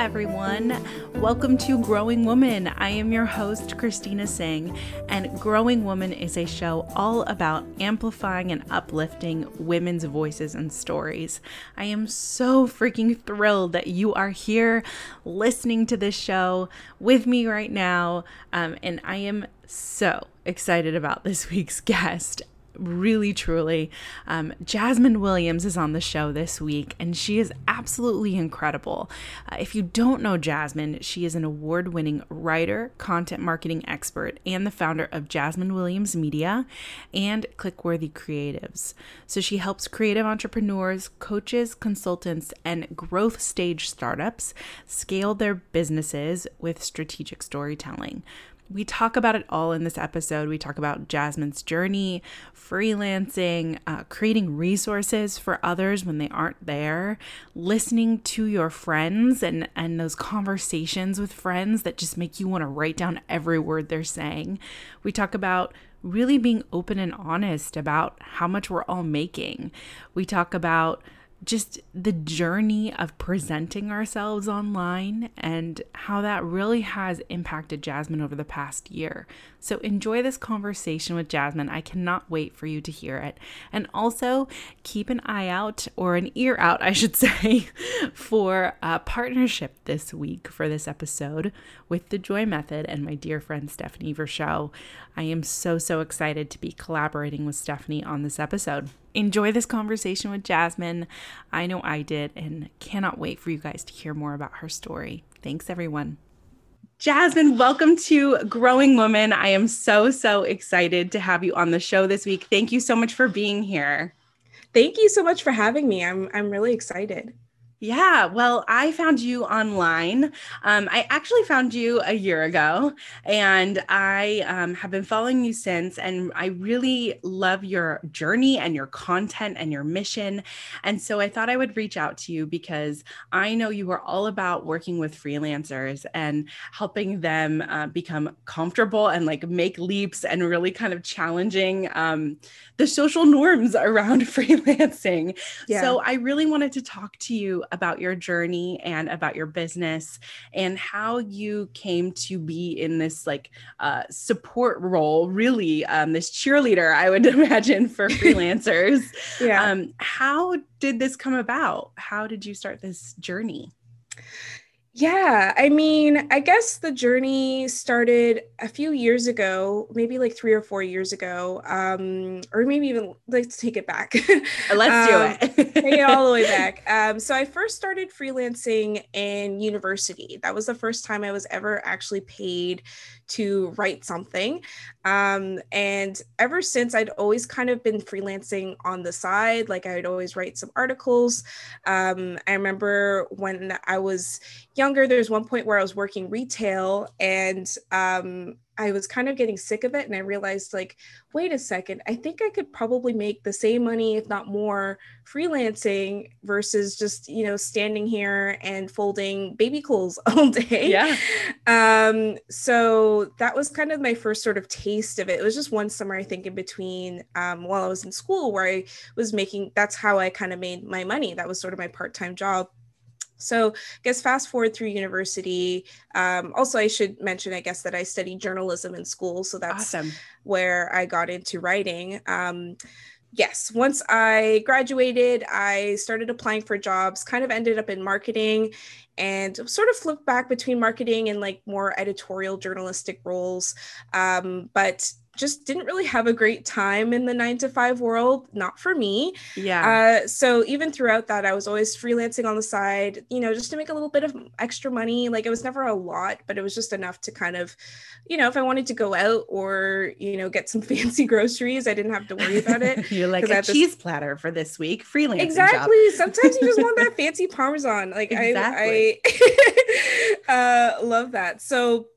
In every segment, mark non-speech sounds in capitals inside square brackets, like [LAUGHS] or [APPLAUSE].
Everyone. Welcome to Growing Woman. I am your host, Christina Singh, and Growing Woman is a show all about amplifying and uplifting women's voices and stories. I am so freaking thrilled that you are here listening to this show with me right now, um, and I am so excited about this [LAUGHS] week's guest really truly. Um, Jasmine Williams is on the show this week, and she is absolutely incredible. Uh, if you don't know Jasmine, she is an award winning writer, content marketing expert, and the founder of Jasmine Williams Media and Clickworthy Creatives. So she helps creative entrepreneurs, coaches, consultants, and growth stage startups scale their businesses with strategic storytelling. We talk about it all in this episode. We talk about Jasmine's journey, freelancing, uh, creating resources for others when they aren't there, listening to your friends and, and those conversations with friends that just make you want to write down every word they're saying. We talk about really being open and honest about how much we're all making. We talk about just the journey of presenting ourselves online and how that really has impacted Jasmine over the past year. So enjoy this conversation with Jasmine. I cannot wait for you to hear it. And also keep an eye out, or an ear out, [LAUGHS] I should say, for a partnership this week for this episode with The Joy Method and my dear friend Stephanie Verschow. I am so, so excited to be collaborating with Stephanie on this episode. Enjoy this conversation with Jasmine. I know I did, and cannot wait for you guys to hear more about her story. Thanks, everyone. Jasmine, welcome to Growing Woman. I am so, so excited to have you on the show this week. Thank you so much for being here. Thank you so much for having me. I'm I'm really excited. Yeah, well, I found you online. Um, I actually found you a year ago, and I um, have been following you since. And I really love your journey and your content and your mission. And so I thought I would reach out to you because I know you are all about working with freelancers and helping them uh, become comfortable and like make leaps and really kind of challenging um, the social norms around [LAUGHS] freelancing. Yeah. So I really wanted to talk to you about your journey and about your business and how you came to be in this like uh, support role, really, um, this cheerleader, I would [LAUGHS] imagine, for freelancers. [LAUGHS] yeah. Um, how did this come about? How did you start this journey? Yeah, I mean, I guess the journey started a few years ago, maybe like three or four years ago, um, or maybe even let's take it back. [LAUGHS] let's um, do it. take it all the way [LAUGHS] back. Um, so I first started freelancing in university. That was the first time I was ever actually paid to write something. Um, and ever since, I'd always kind of been freelancing on the side. Like I'd always write some articles. Um, I remember when I was younger, there's one point where I was working retail and um, I was kind of getting sick of it and I realized like wait a second I think I could probably make the same money if not more freelancing versus just you know standing here and folding baby clothes [LAUGHS] all day. Yeah. Um so that was kind of my first sort of taste of it. It was just one summer I think in between um, while I was in school where I was making that's how I kind of made my money. That was sort of my part-time job so, I guess fast forward through university. Um, also, I should mention, I guess, that I studied journalism in school. So that's awesome. where I got into writing. Um, yes, once I graduated, I started applying for jobs, kind of ended up in marketing and sort of flipped back between marketing and like more editorial journalistic roles. Um, but just didn't really have a great time in the nine to five world, not for me. Yeah. Uh, so even throughout that, I was always freelancing on the side, you know, just to make a little bit of extra money. Like it was never a lot, but it was just enough to kind of, you know, if I wanted to go out or, you know, get some [LAUGHS] fancy groceries, I didn't have to worry about it. [LAUGHS] You're like a cheese this... platter for this week, freelance. Exactly. Sometimes you just want that [LAUGHS] fancy Parmesan. Like exactly. I, I uh, love that. So,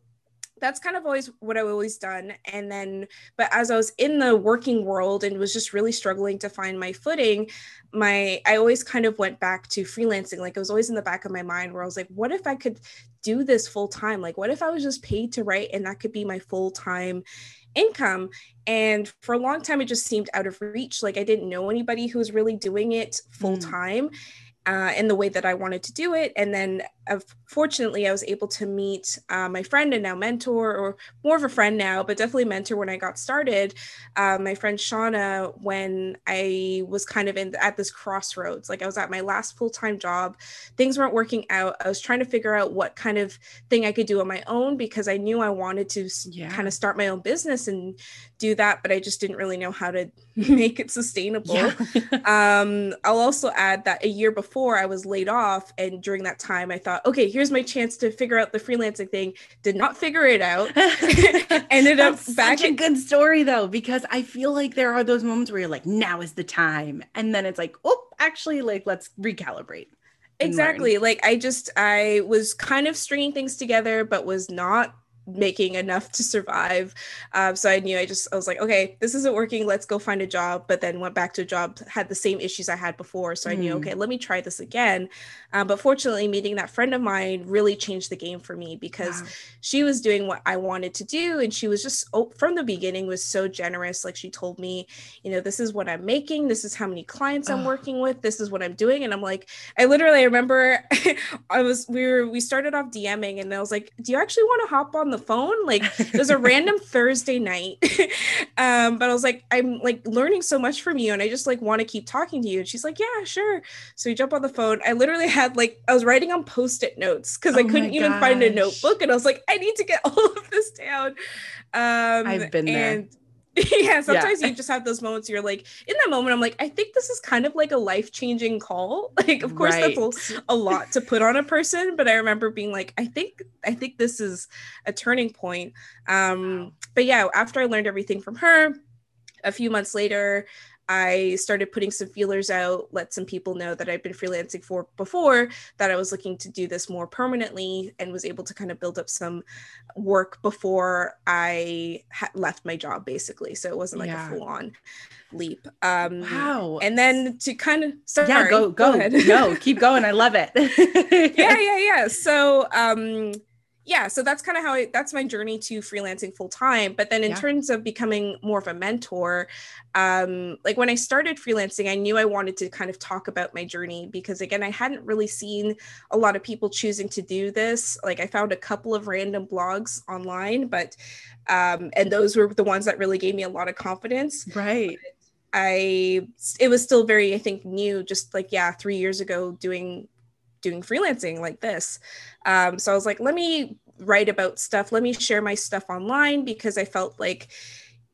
that's kind of always what I've always done. And then, but as I was in the working world and was just really struggling to find my footing, my I always kind of went back to freelancing. Like it was always in the back of my mind where I was like, what if I could do this full time? Like, what if I was just paid to write and that could be my full time income? And for a long time, it just seemed out of reach. Like I didn't know anybody who was really doing it full time. Mm uh, in the way that I wanted to do it. And then, uh, fortunately, I was able to meet uh, my friend and now mentor, or more of a friend now, but definitely mentor when I got started. Uh, my friend Shauna, when I was kind of in at this crossroads, like I was at my last full time job, things weren't working out. I was trying to figure out what kind of thing I could do on my own because I knew I wanted to yeah. kind of start my own business and do that, but I just didn't really know how to [LAUGHS] make it sustainable. Yeah. [LAUGHS] um, I'll also add that a year before I was laid off, and during that time, I thought, okay, here's my chance to figure out the freelancing thing. Did not figure it out. [LAUGHS] Ended up back. Such a good story though, because I feel like there are those moments where you're like, now is the time, and then it's like, oh, actually, like let's recalibrate exactly like i just i was kind of stringing things together but was not making enough to survive. Um, so I knew I just I was like, okay, this isn't working. Let's go find a job. But then went back to a job, had the same issues I had before. So mm. I knew, mm. okay, let me try this again. Um, but fortunately, meeting that friend of mine really changed the game for me because wow. she was doing what I wanted to do, and she was just oh, from the beginning was so generous. Like she told me, you know, this is what I'm making. This is how many clients I'm working with. This is what I'm doing. And I'm like, I literally remember [LAUGHS] I was we were we started off DMing, and I was like, do you actually want to hop on the phone. Like it was a random [LAUGHS] Thursday night. [LAUGHS] um, but I was like, I'm like learning so much from you and I just like want to keep talking to you. And she's like, Yeah, sure. So we jump on the phone. I literally had like I was writing on post-it notes because oh I couldn't even find a notebook. And I was like, I need to get [LAUGHS] all of this down. Um I've been there [LAUGHS] yeah sometimes yeah. you just have those moments you're like in that moment i'm like i think this is kind of like a life-changing call [LAUGHS] like of course right. that's a, a, lot to put on a person but i remember being like i think i think this is a turning point um but yeah after i learned everything from her a few months later I started putting some feelers out, let some people know that I've been freelancing for before, that I was looking to do this more permanently, and was able to kind of build up some work before I ha- left my job, basically. So it wasn't like yeah. a full on leap. Um, wow. And then to kind of, sorry, yeah, go, go, go, go, keep going. I love it. [LAUGHS] yeah, [LAUGHS] yeah, yeah. So, um, yeah so that's kind of how I, that's my journey to freelancing full time but then in yeah. terms of becoming more of a mentor um like when i started freelancing i knew i wanted to kind of talk about my journey because again i hadn't really seen a lot of people choosing to do this like i found a couple of random blogs online but um and those were the ones that really gave me a lot of confidence right but I it was still very I think new just like yeah 3 years ago doing doing freelancing like this. Um, so I was like, let me write about stuff. Let me share my stuff online because I felt like,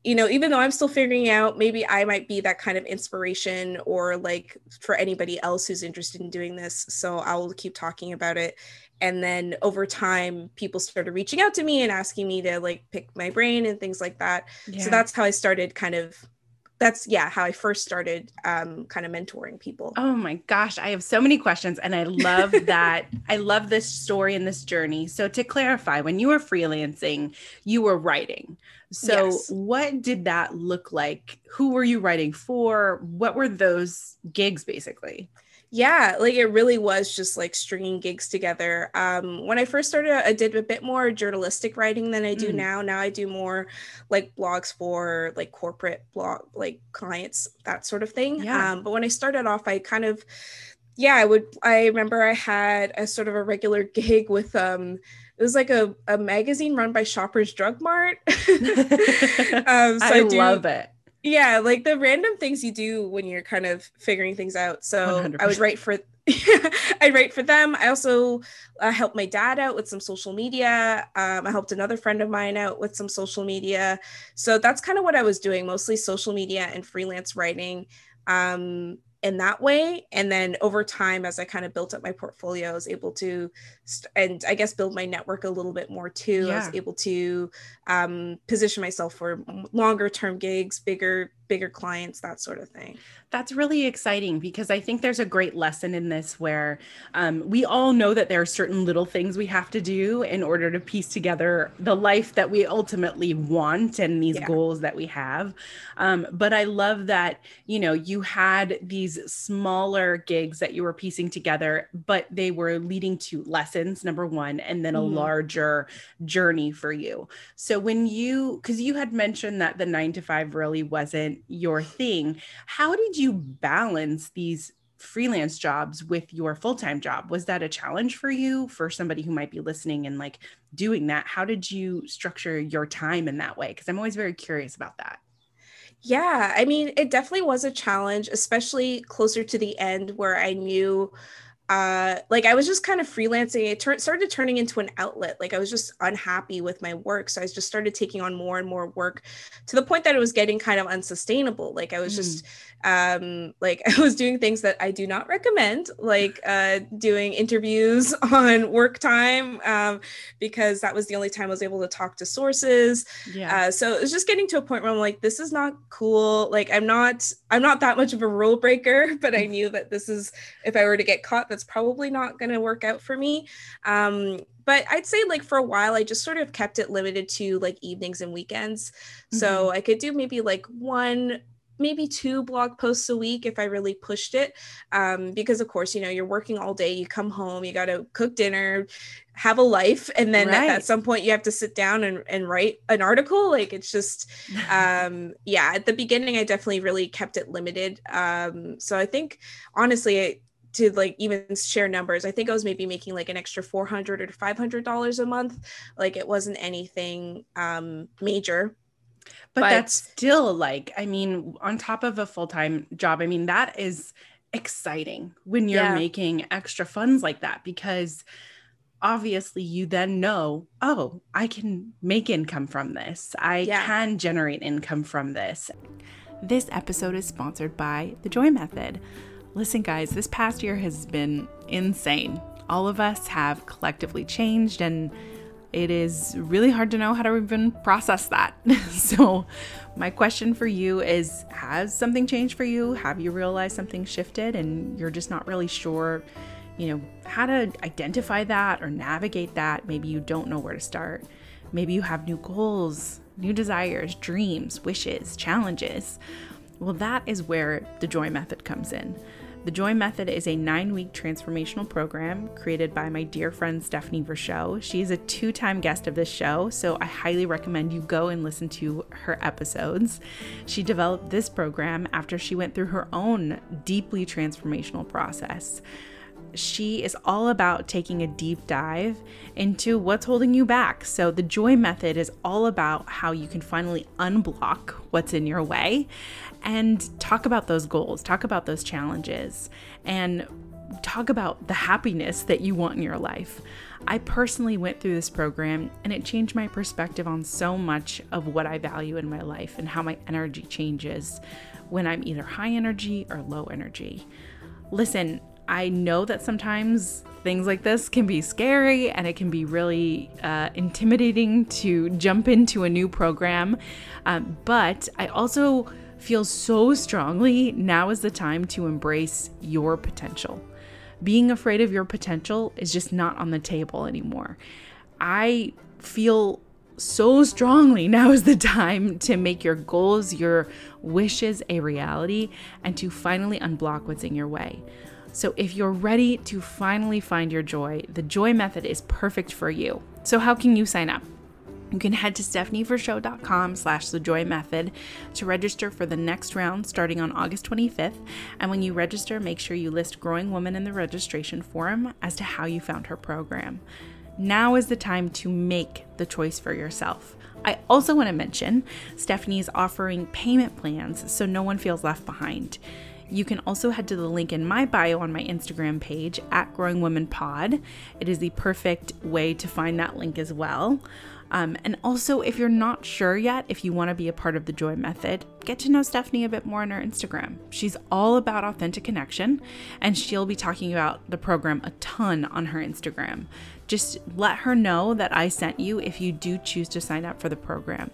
you know, even though I'm still figuring out, maybe I might be that kind of inspiration or like for anybody else who's interested in doing this. So I'll keep talking about it. And then over time, people started reaching out to me and asking me to like pick my brain and things like that. Yeah. So that's how I started kind of that's yeah how i first started um, kind of mentoring people. Oh my gosh i have so many questions and i love [LAUGHS] that i love this story and this journey. So to clarify when you were freelancing you were writing. So yes. what did that look like? Who were you writing for? What were those gigs basically yeah like it really was just like stringing gigs together. Um when i first started i did a bit more journalistic writing than i do mm. now. Now i do more like blogs for like corporate blog like clients that sort of thing. Yeah. um but when i started off i kind of yeah i would i remember i had a sort of a regular gig with um it was like a, a magazine run by shoppers drug mart. [LAUGHS] [LAUGHS] Um so I, I do, love it yeah like the random things you do when you're kind of figuring things out. So 100%. i would write for [LAUGHS] i write for them. I also uh, helped my dad out with some social media. Um, i helped another friend of mine out with some social media. So that's kind of what i was doing mostly social media and freelance writing. Um, in that way and then over time as i kind of built up my portfolio i was able to st- and i guess build my network a little bit more too yeah. i was able to um, position myself for longer term gigs bigger bigger clients, that sort of thing. That's really exciting because I think there's a great lesson in this where um, we all know that there are certain little things we have to do in order to piece together the life that we ultimately want and these yeah. goals that we have. Um, but I love that, you know, you had these smaller gigs that you were piecing together, but they were leading to lessons, number one, and then a mm. larger journey for you. So when you, because you had mentioned that the nine to five really wasn't your thing. How did you balance these freelance jobs with your full-time job? Was that a challenge for you for somebody who might be listening and like doing that? How did you structure your time in that way? Because i'm always very curious about that. Yeah i mean it definitely was a challenge especially closer to the end where i knew uh, like I was just kind of freelancing. It tur- started turning into an outlet. Like I was just unhappy with my work, so I just started taking on more and more work, to the point that it was getting kind of unsustainable. Like I was mm. just um like [LAUGHS] i was doing things that i do not recommend like uh doing interviews [LAUGHS] on work time um because that was the only time i was able to talk to sources yeah uh, so it was just getting to a point where i'm like this is not cool like i'm not i'm not that much of a rule breaker [LAUGHS] but i knew that this is if i were to get caught that's probably not going to work out for me um but I'd say like for a while I just sort of kept it limited to like evenings and weekends. Mm-hmm. So I could do maybe like one maybe two blog posts a week if I really pushed it. Um, because of course, you know, you're working all day, you come home, you got to cook dinner, have a life. And then right. at, at, some point you have to sit down and, and write an article. Like it's just, [LAUGHS] um, yeah, at the beginning, I definitely really kept it limited. Um, so I think honestly, I, to like even share numbers i think i was maybe making like an extra 400 or 500 dollars a month like it wasn't anything um major but, but that's still like, I mean, on top of a full time job, I mean, that is exciting when you're yeah. making extra funds like that because obviously you then know, oh, I can make income from this. I yeah. can generate income from this. This episode is sponsored by The Joy Method. Listen, guys, this past year has been insane. All of us have collectively changed and it is really hard to know how to even process that. [LAUGHS] so, my question for you is Has something changed for you? Have you realized something shifted and you're just not really sure, you know, how to identify that or navigate that? Maybe you don't know where to start. Maybe you have new goals, new desires, dreams, wishes, challenges. Well, that is where the Joy Method comes in. The Joy Method is a nine week transformational program created by my dear friend Stephanie Verchot. is a two time guest of this show, so I highly recommend you go and listen to her episodes. She developed this program after she went through her own deeply transformational process she is all about taking a deep dive into what's holding you back. So, the joy method is all about how you can finally unblock what's in your way and talk about those goals, talk about those challenges, and talk about the happiness that you want in your life. I personally went through this program and it changed my perspective on so much of what I value in my life and how my energy changes when I'm either high energy or low energy. Listen, I know that sometimes things like this can be scary and it can be really uh, intimidating to jump into a new program. Um, but I also feel so strongly now is the time to embrace your potential. Being afraid of your potential is just not on the table anymore. I feel so strongly [LAUGHS] now is the time to make your goals, your wishes a reality, and to finally unblock what's in your way. So, if you're ready to finally find your joy, the Joy Method is perfect for you. So, how can you sign up? You can head to stephanievershow.com slash the joy method to register for the next round starting on August 25th. And when you register, make sure you list Growing Woman in the registration form as to how you found her program. Now is the time to make the choice for yourself. I also want to mention Stephanie is offering payment plans so no one feels left behind. You can also head to the link in my bio on my Instagram page at Growing Women Pod. It is the perfect way to find that link as well. Um, and also, if you're not sure yet if you want to be a part of the Joy Method, get to know Stephanie a bit more on her Instagram. She's all about authentic connection, and she'll be talking about the program a ton on her Instagram. Just let her know that I sent you if you do choose to sign up for the program.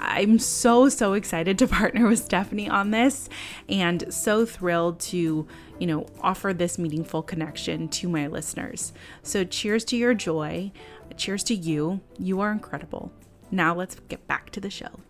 I'm so, so excited to [LAUGHS] partner with Stephanie on this and so thrilled to, you know, offer this meaningful connection to my listeners. So, cheers to your joy. Cheers to you. You are incredible. Now, let's get back to the show.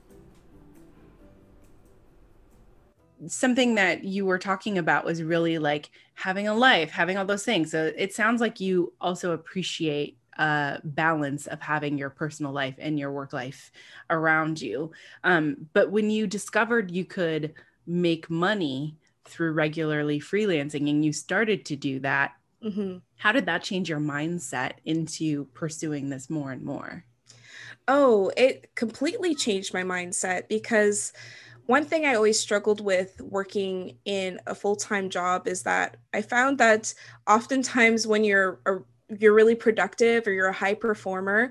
Something that you were talking about was really like having a life, having all those things. So, it sounds like you also appreciate uh, balance of having your personal life and your work life around you. Um, but when you discovered you could make money through regularly freelancing and you started to do that, mm-hmm. how did that change your mindset into pursuing this more and more? Oh, it completely changed my mindset because one thing I always struggled with working in a full time job is that I found that oftentimes when you're a, you're really productive or you're a high performer,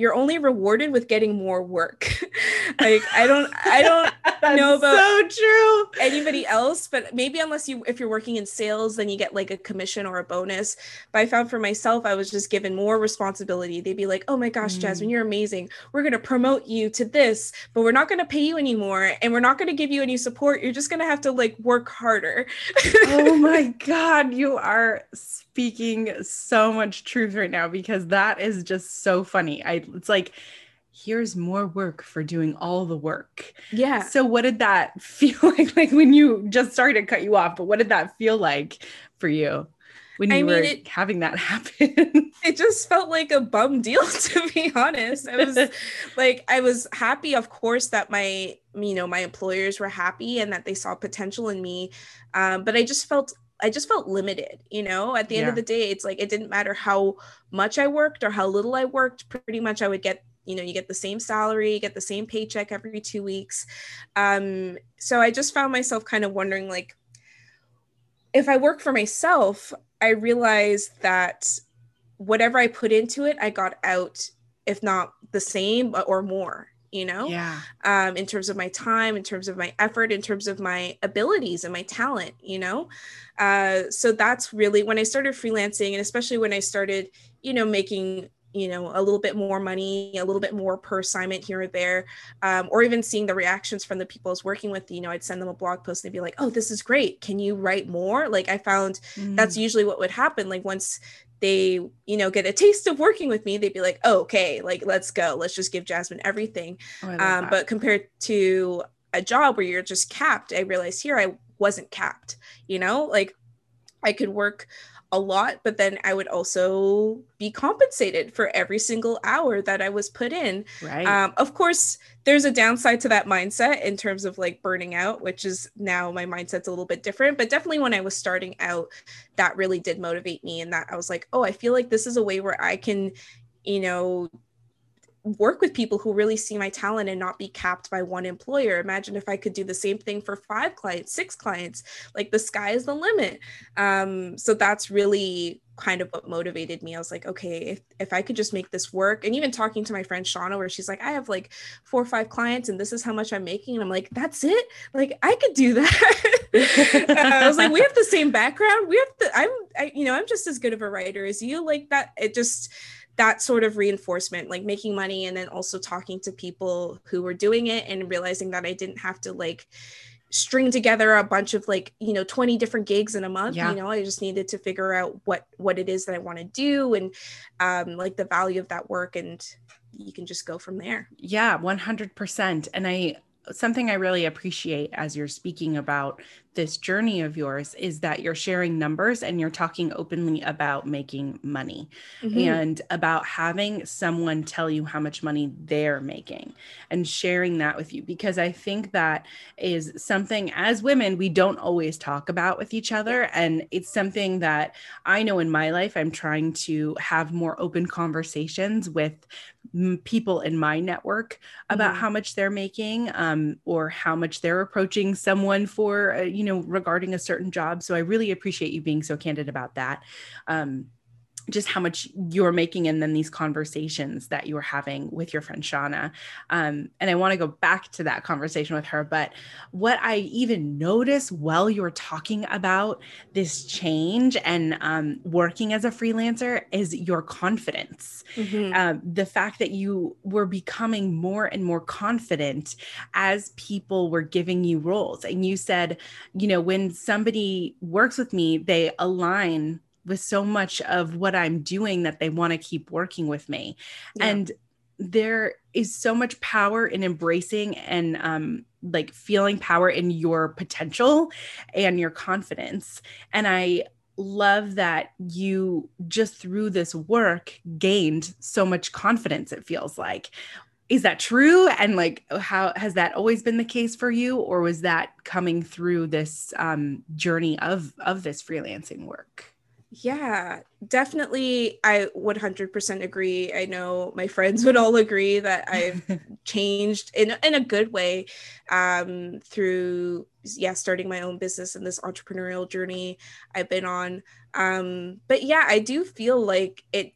you're only rewarded with getting more work. [LAUGHS] like I don't I don't [LAUGHS] know about so true anybody else, but maybe unless you if you're working in sales, then you get like a commission or a bonus. But I found for myself, I was just given more responsibility. They'd be like, "Oh my gosh, mm. Jasmine, you're amazing. We're gonna promote you to this, but we're not gonna pay you anymore, and we're not gonna give you any support. You're just gonna have to like work harder." oh my [LAUGHS] god, you are speaking so much truth right now because that is just so funny. I it's like here's more work for doing all the work. Yeah. So what did that [LAUGHS] feel like like when you just started to cut you off, but what did that feel like for you? When you I mean, were it, having that [LAUGHS] happen, it just felt like a bum deal [LAUGHS] to be honest. I was like, I was happy, of course, that my you know my employers were happy and that they saw potential in me, um, but I just felt I just felt limited, you know. At the end yeah. of the day, it's like it didn't matter how much I worked or how little I worked, pretty much I would get, you know, you get the same salary, you get the same paycheck every 2 weeks. Um so I just found myself kind of wondering like if I work for myself, I realized that whatever I put into it, I got out if not the same or more you know? Yeah. Um in terms of my time in terms of my effort in terms of my abilities and my talent you know? Uh so that's really when i started freelancing and especially when i started you know making you know a little bit more money a little bit more per assignment here or there um, or even seeing the reactions from the people i was working with you know i'd send them a blog post and they'd be like oh this is great. Can you write more? Like i found mm. that's usually what would happen. Like once they you know get a taste of working with me they'd be like oh, okay like let's go let's just give jasmine everything. Oh, um, but compared to a job where you're just capped i realized here i wasn't capped you know? Like i could work a lot, but then I would also be compensated for every single hour that I was put in. Right. Um, of course, there's a downside to that mindset in terms of like burning out, which is now my mindset's a little bit different. But definitely when I was starting out, that really did motivate me. And that I was like, oh, I feel like this is a way where I can, you know, work with people who really see my talent and not be capped by one employer. Imagine if I could do the same thing for five clients, six clients, like the sky is the limit. Um, so that's really kind of what motivated me. I was like, okay, if, if I could just make this work, and even talking to my friend Shauna, where she's like, I have like four or five clients and this is how much I'm making. And I'm like, that's it? Like, I could do that. [LAUGHS] uh, I was like, we have the same background. We have the, I'm, I, you know, I'm just as good of a writer as you. Like that, it just, that sort of reinforcement, like making money and then also talking to people who were doing it and realizing that I didn't have to like string together a bunch of like you know 20 different gigs in a month yeah. you know? I just needed to figure out what what it is that i want to do and um like the value of that work and you can just go from there. Yeah 100% and i something I really appreciate as you're speaking about this journey of yours is that you're sharing numbers and you're talking openly about making money mm-hmm. and about having someone tell you how much money they're making and sharing that with you because I think that is something as women we don't always talk about with each other and it's something that I know in my life I'm trying to have more open conversations with people in my network about mm-hmm. how much they're making um, or how much they're approaching someone for uh, you know regarding a certain job. So i really appreciate you being so candid about that. Um, just how much you're making and then these conversations that you're having with your friend Shauna. Um, and I want to go back to that conversation with her. But what I even noticed while you're talking about this change and um, working as a freelancer is your confidence. Mm-hmm. Um, the fact that you were becoming more and more confident as people were giving you roles. And you said, you know, when somebody works with me, they align with so much of what I'm doing that they want to keep working with me. Yeah. And there is so much power in embracing and um, like feeling power in your potential and your confidence. And I love that you just through this work gained so much confidence, it feels like. is that true and like how has that always been the case for you or was that coming through this um, journey of of this freelancing work yeah definitely i would 100% agree. I know my friends would all agree that i've [LAUGHS] changed in, in a good way um, through yeah starting my own business and this entrepreneurial journey i've been on. Um, but yeah i do feel like it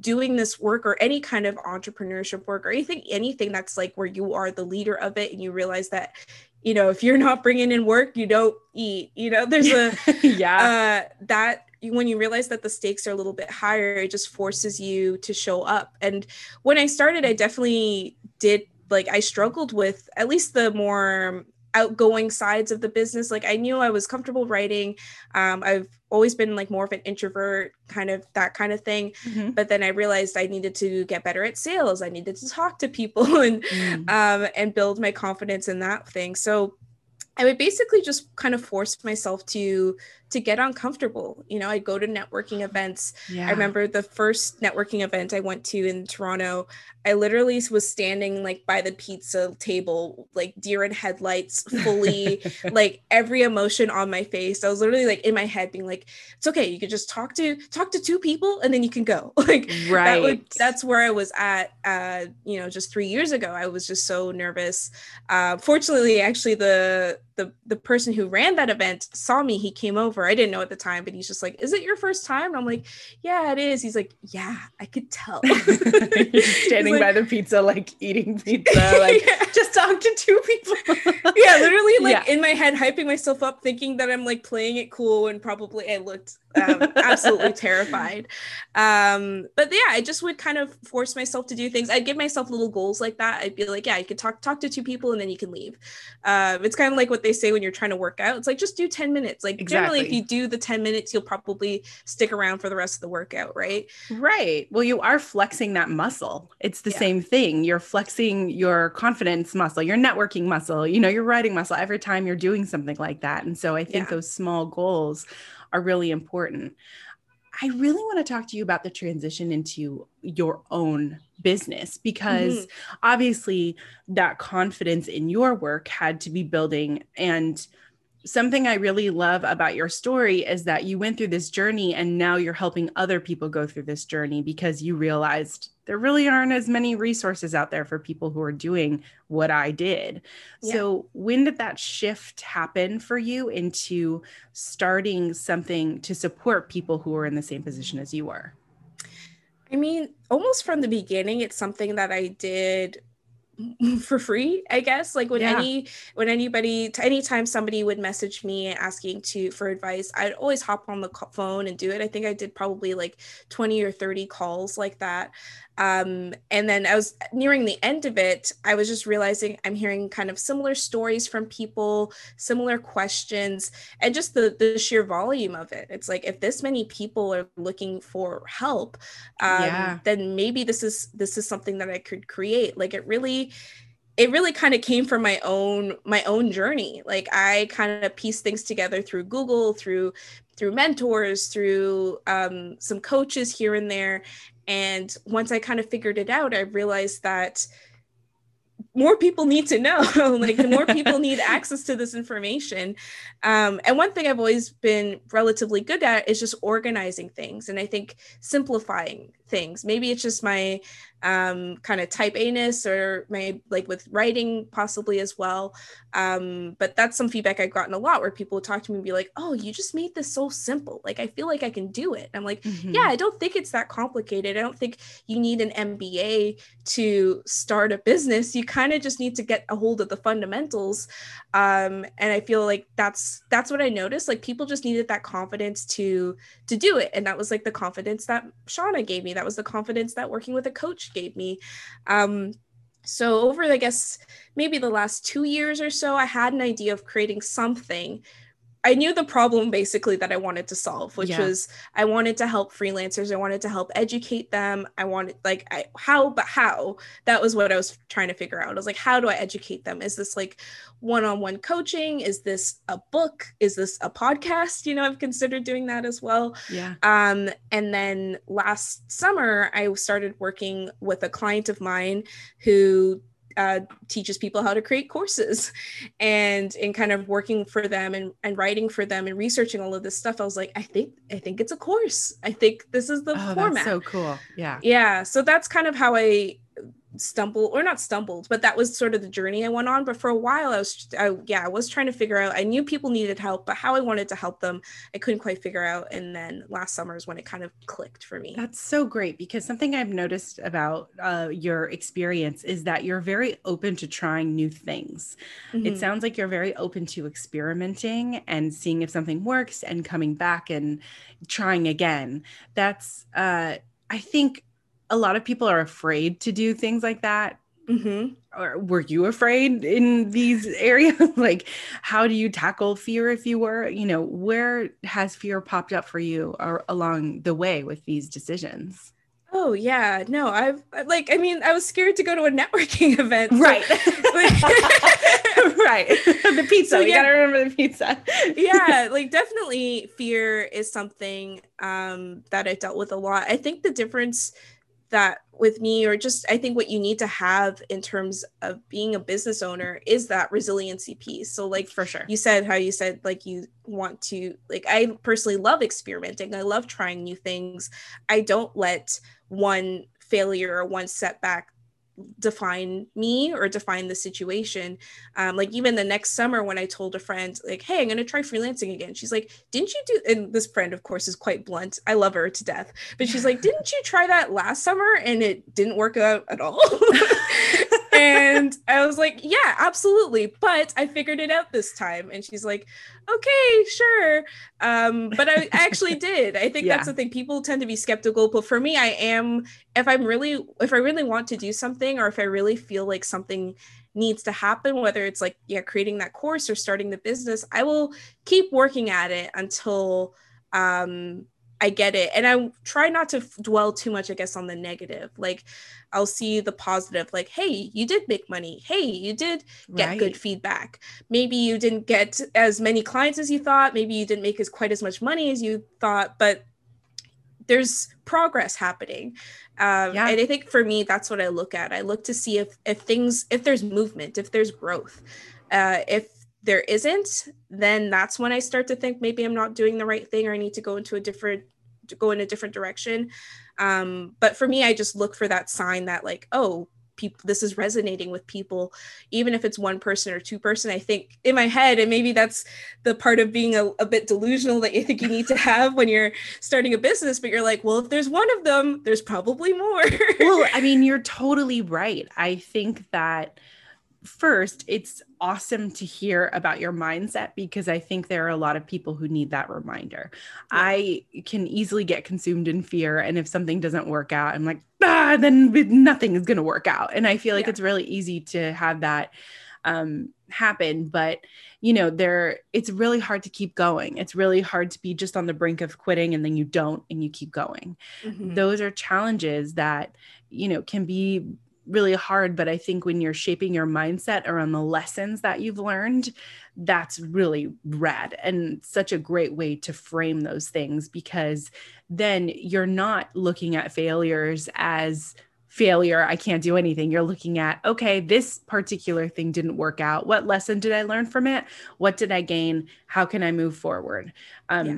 doing this work or any kind of entrepreneurship work or anything anything that's like where you are the leader of it and you realize that you know if you're not bringing in work you don't eat you know there's a [LAUGHS] yeah. uh, that when you realize that the stakes are a little bit higher it just forces you to show up. And when i started i definitely did like i struggled with at least the more outgoing sides of the business. Like i knew i was comfortable writing. Um, i've always been like more of an introvert kind of that kind of thing. Mm-hmm. but then i realized i needed to get better at sales. I needed to talk to people [LAUGHS] and mm. um, and build my confidence in that thing. So I would basically just kind of force myself to to get uncomfortable. You know, I'd go to networking events. Yeah. I remember the first networking event I went to in Toronto. I literally was standing like by the pizza table, like deer in headlights, fully [LAUGHS] like every emotion on my face. I was literally like in my head being like, it's okay, you could just talk to talk to two people and then you can go. [LAUGHS] like right. That would, that's where I was at uh, you know, just three years ago. I was just so nervous. Uh fortunately, actually the the the person who ran that event saw me. He came over. I didn't know at the time, but he's just like, "Is it your first time?" And I'm like, "Yeah, it is." He's like, "Yeah, I could tell." [LAUGHS] standing like, by the pizza, like eating [LAUGHS] pizza, like yeah. just talk to two people. [LAUGHS] yeah, literally, like yeah. in my head, hyping myself up, thinking that I'm like playing it cool, and probably I looked um, [LAUGHS] absolutely terrified. Um, but yeah, I just would kind of force myself to do things. I'd give myself little goals like that. I'd be like, yeah, you could talk talk to two people and then you can leave. Um, it's kind of like what they say when you're trying to work out. It's like just do 10 minutes. Like exactly. generally, if you do the 10 minutes, you'll probably stick around for the rest of the workout, right? Right. Well, you are flexing that muscle. It's the yeah. same thing. You're flexing your confidence muscle, your networking muscle, you know, your writing muscle every time you're doing something like that. And so I think yeah. those small goals are really important. I really want to talk to you about the transition into your own business because mm-hmm. obviously that confidence in your work had to be building and something I really love about your story is that you went through this journey and now you're helping other people go through this journey because you realized there really aren't as many resources out there for people who are doing what I did. Yeah. So, when did that shift happen for you into starting something to support people who are in the same position as you were? I mean, almost from the beginning, it's something that I did [LAUGHS] for free i guess like when yeah. any when anybody anytime somebody would message me asking to for advice i'd always hop on the phone and do it i think i did probably like 20 or 30 calls like that um, and then I was nearing the end of it, I was just realizing I'm hearing kind of similar stories from people, similar questions, and just the, the sheer volume of it. It's like if this many people are looking for help, um, yeah. then maybe this is this is something that I could create. Like it really it really kind of came from my own my own journey. Like i kind of pieced things together through google through through mentors through um, some coaches here and there. And once I kind of figured it out, I realized that more people need to know. [LAUGHS] Like the more people [LAUGHS] need access to this information. Um, and one thing i've always been relatively good at is just organizing things and i think simplifying things. Maybe it's just my um, kind of type A-ness or maybe like with writing possibly as well. Um, but that's some feedback I've gotten a lot where people would talk to me and be like, oh, you just made this so simple. Like, I feel like I can do it. I'm like, mm-hmm. yeah, I don't think it's that complicated. I don't think you need an MBA to start a business. You kind of just need to get a hold of the fundamentals. Um, and I feel like that's, that's what I noticed. Like people just needed that confidence to, to do it. And that was like the confidence that Shauna gave me. That was the confidence that working with a coach gave me. Um, so over, I guess, maybe the last two years or so, I had an idea of creating something I knew the problem basically that I wanted to solve, which yeah. was I wanted to help freelancers. I wanted to help educate them. I wanted like I how but how that was what I was trying to figure out. I was like, how do I educate them? Is this like one-on-one coaching? Is this a book? Is this a podcast? You know, I've considered doing that as well. Yeah. Um, and then last summer I started working with a client of mine who uh, teaches people how to create courses. And in kind of working for them and, and writing for them and researching all of this stuff i was like i think i think it's a course. I think this is the oh, format. so cool. Yeah. Yeah. So that's kind of how i stumbled or not stumbled but that was sort of the journey i went on. But for a while i was I, yeah i was trying to figure out i knew people needed help but how i wanted to help them i couldn't quite figure out. And then last summer is when it kind of clicked for me. That's so great because something i've noticed about uh, your experience is that you're very open to trying new things. Mm-hmm. it sounds like you're very open to experimenting and seeing if something works and coming back and trying again. That's uh I think a lot of people are afraid to do things like that. Mm-hmm. Or were you afraid in these [LAUGHS] areas? [LAUGHS] like, how do you tackle fear if you were? You know, where has fear popped up for you or along the way with these decisions? Oh yeah, no, I've like I mean I was scared to go to a [LAUGHS] networking event. So, right. right. the pizza. So, you gotta remember the pizza. yeah, like definitely fear is something um that I dealt with a lot. I think the difference that with me or just i think what you need to have in terms of being a business owner is that resiliency piece. So like for sure. you said how you said like you want to like i personally love experimenting. I love trying new things. I don't let one failure or one setback define me or define the situation. Um, like even the next summer when I told a friend, like, hey, I'm gonna try freelancing again. She's like, didn't you do and this friend, of course, is quite blunt. I love her to death. But she's like, didn't you try that last summer and it didn't work out at all? [LAUGHS] [LAUGHS] and I was like, yeah, absolutely. But I figured it out this time. And she's like, okay, sure. Um, but I actually [LAUGHS] did. I think yeah. that's the thing. People tend to be skeptical. But for me, I am, if I'm really, if I really want to do something or if I really feel like something needs to happen, whether it's like, yeah, creating that course or starting the business, I will keep working at it until um I get it. And I try not to dwell too much, I guess, on the negative. Like, I'll see the positive, like, hey, you did make money. Hey, you did get right. good feedback. Maybe you didn't get as many clients as you thought. Maybe you didn't make as quite as much money as you thought, but there's progress happening. Um, yeah. And I think for me, that's what I look at. I look to see if, if things, if there's movement, if there's growth. Uh, if there isn't, then that's when I start to think maybe I'm not doing the right thing or I need to go into a different go in a different direction. Um, but for me, I just look for that sign that like, oh, people this is resonating with people. Even if it's one person or two person i think in my head and maybe that's the part of being a, a bit delusional that you think you need to have when you're starting a business but you're like well if there's one of them there's probably more. Well i [LAUGHS] mean you're totally right. I think that first, it's awesome to hear about your mindset because I think there are a lot of people who need that reminder. Yeah. I can easily get consumed in fear. And if something doesn't work out, I'm like, ah, then nothing is going to work out. And I feel like yeah. it's really easy to have that um, happen. But, you know, there, it's really hard to keep going. It's really hard to be just on the brink of quitting and then you don't and you keep going. Mm-hmm. Those are challenges that, you know, can be really hard but i think when you're shaping your mindset around the lessons that you've learned that's really rad and such a great way to frame those things because then you're not looking at failures as failure i can't do anything. You're looking at okay this particular thing didn't work out. What lesson did i learn from it? What did i gain? How can i move forward? Um, yeah.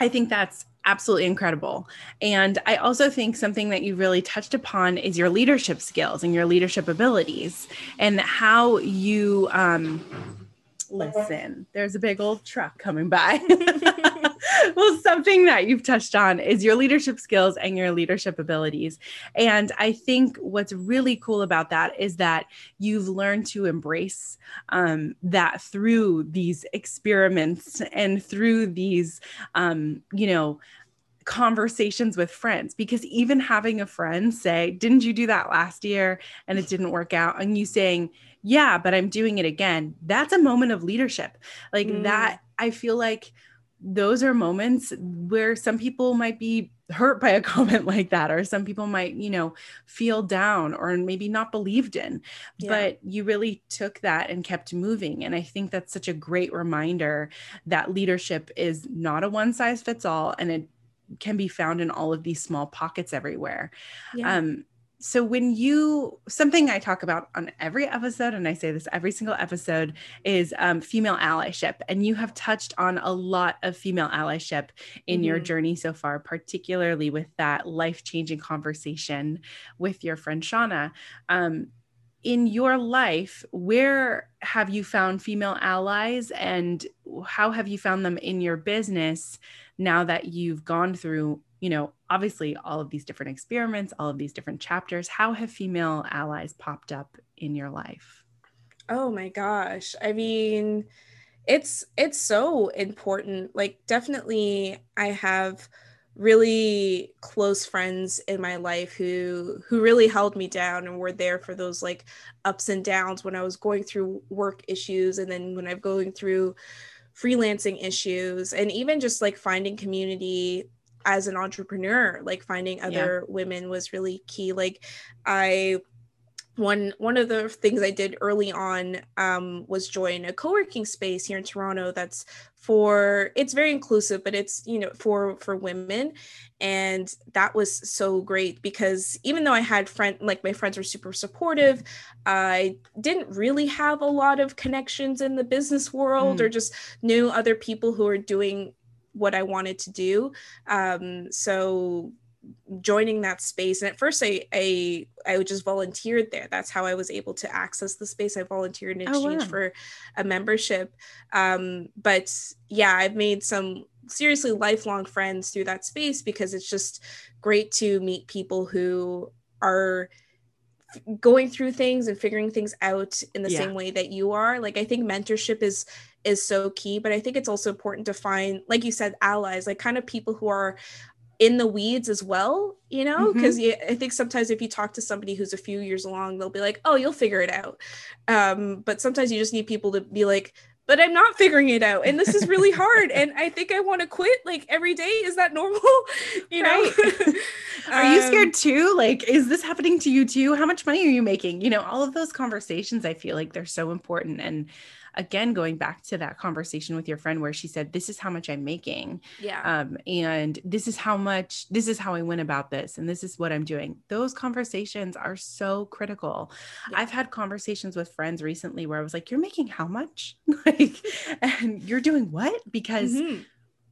i think that's absolutely incredible. And I also think something that you really touched upon is your leadership skills and your leadership abilities and how you um listen, there's a big old truck coming by. [LAUGHS] well, something that you've touched on is your leadership skills and your leadership abilities. And I think what's really cool about that is that you've learned to embrace um, that through these experiments and through these, um, you know, conversations with friends because even having a friend say, Didn't you do that last year and it didn't work out? And you saying, Yeah, but I'm doing it again. That's a moment of leadership. Like mm. that I feel like those are moments where some people might be hurt by a [LAUGHS] comment like that or some people might you know feel down or maybe not believed in yeah. but you really took that and kept moving and i think that's such a great reminder that leadership is not a one size fits all and it can be found in all of these small pockets everywhere yeah. um so when you something i talk about on every episode and i say this every single episode is um, female allyship and you have touched on a lot of female allyship in mm-hmm. your journey so far particularly with that life-changing conversation with your friend shauna um, in your life where have you found female allies and how have you found them in your business now that you've gone through you know, obviously all of these different experiments, all of these different chapters, how have female allies popped up in your life? Oh my gosh. I mean, it's it's so important. Like definitely I have really close friends in my life who who really held me down and were there for those like ups and downs when I was going through work issues and then when I'm going through freelancing issues and even just like finding community as an entrepreneur like finding other yeah. women was really key like i one one of the things I did early on um, was join a co-working space here in Toronto that's for it's very inclusive but it's you know for for women and that was so great because even though I had friend like my friends were super supportive I didn't really have a lot of connections in the business world mm. or just knew other people who are doing what I wanted to do. Um, so joining that space and at first I, I i just volunteered there that's how i was able to access the space i volunteered in exchange oh, wow. for a membership um, but yeah i've made some seriously lifelong friends through that space because it's just great to meet people who are going through things and figuring things out in the yeah. same way that you are like i think mentorship is is so key but i think it's also important to find like you said allies like kind of people who are in the weeds as well you know because mm-hmm. i think sometimes if you talk to somebody who's a few years along they'll be like oh you'll figure it out um, but sometimes you just need people to be like but i'm not figuring it out and this is really hard and i think i want to quit like every day is that normal? [LAUGHS] You know? [LAUGHS] Are um, you scared too? Like is this happening to you too? How much money are you making? You know all of those conversations i feel like they're so important and again going back to that conversation with your friend where she said this is how much i'm making. Yeah. Um and this is how much this is how i went about this and this is what i'm doing. Those conversations are so critical. Yeah. i've had conversations with friends recently where i was like you're making how much? [LAUGHS] Like and you're doing what? Because mm-hmm.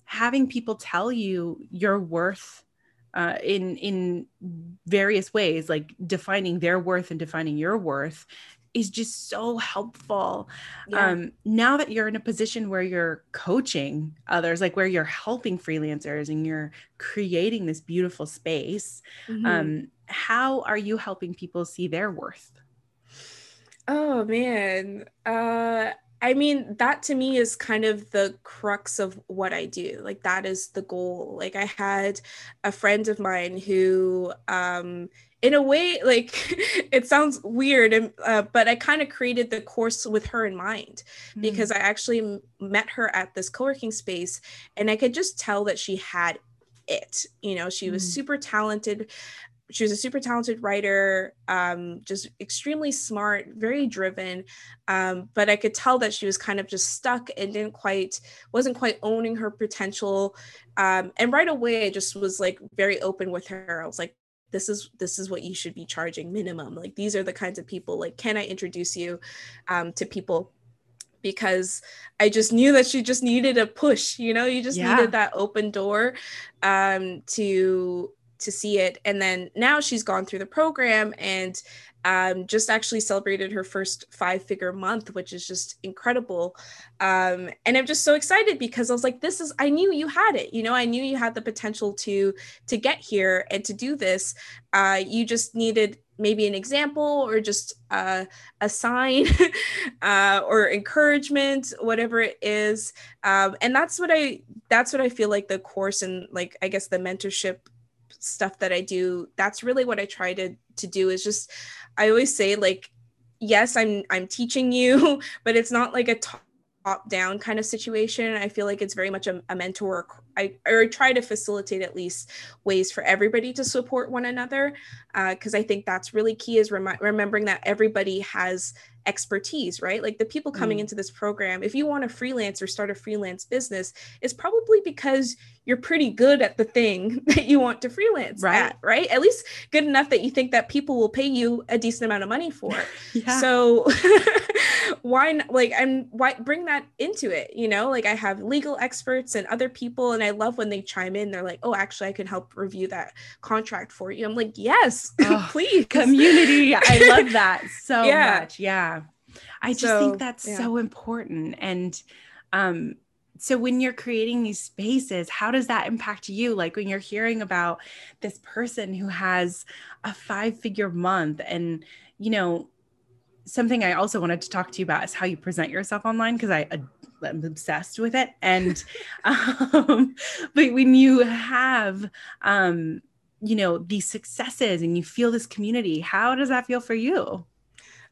having people tell you your worth uh, in in various ways, like defining their worth and defining your worth, is just so helpful. Yeah. Um, now that you're in a position where you're coaching others, like where you're helping freelancers and you're creating this beautiful space, mm-hmm. um, how are you helping people see their worth? Oh man. Uh I mean, that to me is kind of the crux of what I do. Like that is the goal. Like I had a friend of mine who um in a way like [LAUGHS] it sounds weird and uh, but i kind of created the course with her in mind mm. because i actually met her at this co-working space and i could just tell that she had it you know she was mm. super talented she was a super talented writer um, just extremely smart very driven um, but i could tell that she was kind of just stuck and didn't quite wasn't quite owning her potential um, and right away i just was like very open with her i was like this is this is what you should be charging minimum. Like these are the kinds of people like can i introduce you um, to people? Because i just knew that she just needed a push you know? You just yeah. needed that open door um, to to see it and then now she's gone through the program and um, just actually celebrated her first five figure month, which is just incredible. Um, and I'm just so excited because I was like, this is, I knew you had it, you know, I knew you had the potential to, to get here and to do this. Uh, you just needed maybe an example or just uh, a sign [LAUGHS] uh, or encouragement, whatever it is. Um, and that's what I, that's what I feel like the course and like, I guess the mentorship stuff that I do, that's really what I try to, to do is just I always say like yes, I'm I'm teaching you, [LAUGHS] but it's not like a top down kind of situation. I feel like it's very much a, a mentor. I or try to facilitate at least ways for everybody to support one another, because uh, I think that's really key. Is rem- remembering that everybody has expertise, right? Like the people coming mm. into this program, if you want to freelance or start a freelance business, it's probably because you're pretty good at the thing [LAUGHS] that you want to freelance right. at, right? At least good enough that you think that people will pay you a decent amount of money for. [LAUGHS] yeah. So [LAUGHS] why not, like I'm why bring that into it, you know? Like I have legal experts and other people and I love when they chime in. They're like, "Oh, actually I can help review that contract for you." I'm like, "Yes, oh, [LAUGHS] please." Community. I love that so [LAUGHS] yeah. much. Yeah. I just so, think that's yeah. so important and um so when you're creating these spaces how does that impact you like when you're hearing about this person who has a five figure month and you know something i also wanted to talk to you about is how you present yourself online because i i'm obsessed with it and [LAUGHS] um, but when you have um you know these successes and you feel this community how does that feel for you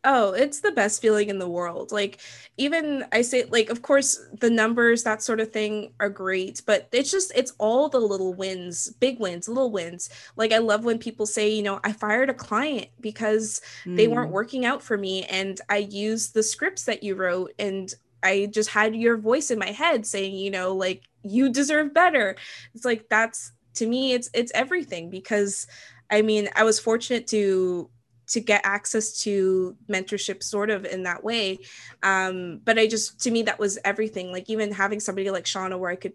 Oh, it's the best feeling in the world. Like, even I say, like, of course, the numbers, that sort of thing are great, but it's just, it's all the little wins, big wins, little wins. Like, I love when people say, you know, I fired a client because mm. they weren't hmm. working out for me. And I used the scripts that you wrote and I just had your voice in my head saying, you know, like, you deserve better. It's like, that's to me, it's, it's everything because I mean, I was fortunate to to get access to mentorship sort of in that way um, but i just to me that was everything like even having somebody like shauna where i could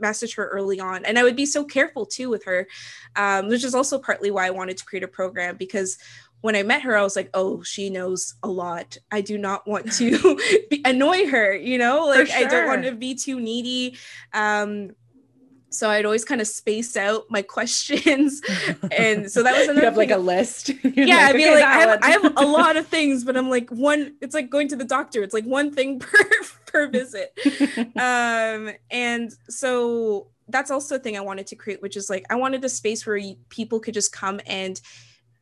message her early on and i would be so careful too with her um, which is also partly why i wanted to create a program because when I met her, I was like, oh, she knows a lot. I do not want to [LAUGHS] be, annoy her, you know, like sure. I don't want to be too needy. Um, so I'd always kind of space out my [LAUGHS] questions, [LAUGHS] and so that was another. you have thing. like a list. You're yeah, like, I mean, okay, like I have, I have, a lot of things, but I'm like one. It's like going to the doctor. It's like one thing per per visit, um, and so that's also a thing I wanted to create, which is like I wanted a space where people could just come and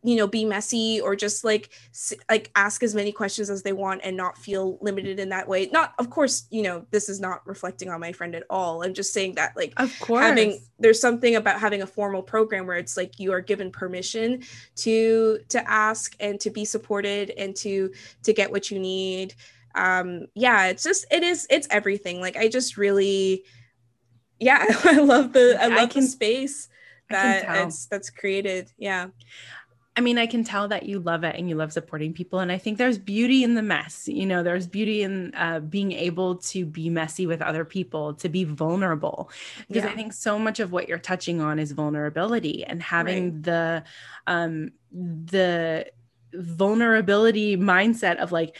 you know be messy or just like like ask as many questions as they want and not feel limited in that way. Not of course you know this is not reflecting on my friend at all. I'm just saying that like of course. having there's something about having a formal program where it's like you are given permission to to ask and to be supported and to to get what you need. Um yeah it's just it is it's everything. Like i just really yeah [LAUGHS] i love the i love I can, the space that it's that's created. Yeah I mean, I can tell that you love it and you love supporting people. And I think there's beauty in the mess. You know, there's beauty in uh, being able to be messy with other people, to be vulnerable. Because yeah. I think so much of what you're touching on is vulnerability and having right. the, um, the vulnerability mindset of like,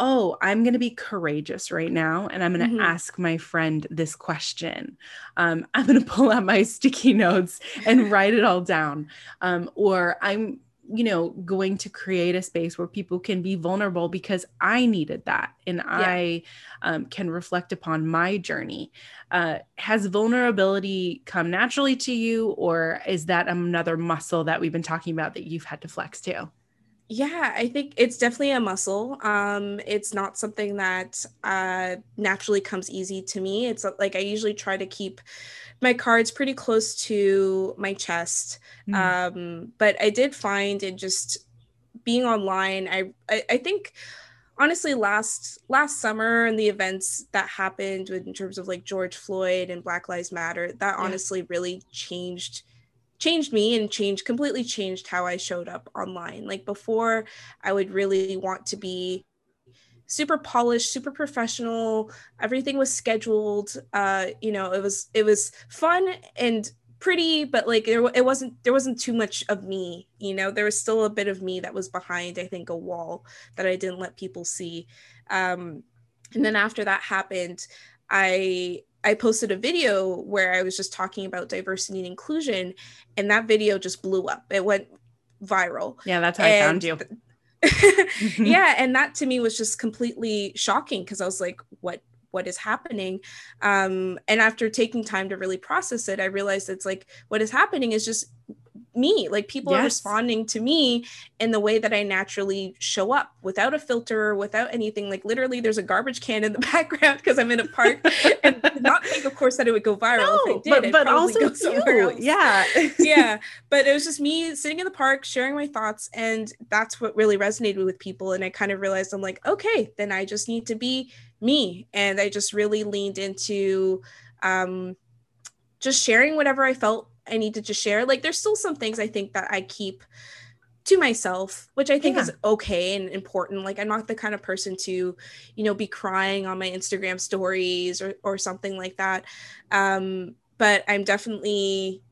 oh, I'm going to be courageous right now and I'm going to mm-hmm. ask my friend this question. Um, I'm going [LAUGHS] to pull out my sticky notes and write it all down. Um, or I'm, you know, going to create a space where people can be vulnerable because I needed that and yeah. I um, can reflect upon my journey. Uh, has vulnerability come naturally to you, or is that another muscle that we've been talking about that you've had to flex to? Yeah, I think it's definitely a muscle. Um, it's not something that uh, naturally comes easy to me. It's uh, like I usually try to keep my cards pretty close to my chest. Mm. Um, but I did find in just being online, I, I, I think honestly last last summer and the events that happened in terms of like George Floyd and Black Lives Matter, that yeah. honestly really changed changed me and changed completely changed how I showed up online. Like before, I would really want to be super polished, super professional. Everything was scheduled. Uh, you know, it was it was fun and pretty, but like there it wasn't there wasn't too much of me. You know, there was still a bit of me that was behind. I think a wall that I didn't let people see. Um, and then after that happened, I I posted a video where I was just talking about diversity and inclusion, and that video just blew up. It went viral. Yeah, that's how and I found you. [LAUGHS] [LAUGHS] yeah, and that to me was just completely shocking because I was like, what what is happening um and after taking time to really process it i realized it's like what is happening is just me like people yes. are responding to me in the way that i naturally show up without a filter without anything. Like literally there's a garbage can in the [LAUGHS] background because i'm in a park. And not think of course that it would go viral. No, did but, but also [LAUGHS] you. yeah. [LAUGHS] Yeah but it was just me sitting in the park sharing my thoughts and that's what really resonated with people. And i kind of realized i'm like okay then i just need to be me. And i just really leaned into um just sharing whatever i felt I need to just share. Like there's still some things I think that I keep to myself, which I think yeah. is okay and important. Like I'm not the kind of person to, you know, be crying on my Instagram stories or or something like that. Um, but I'm definitely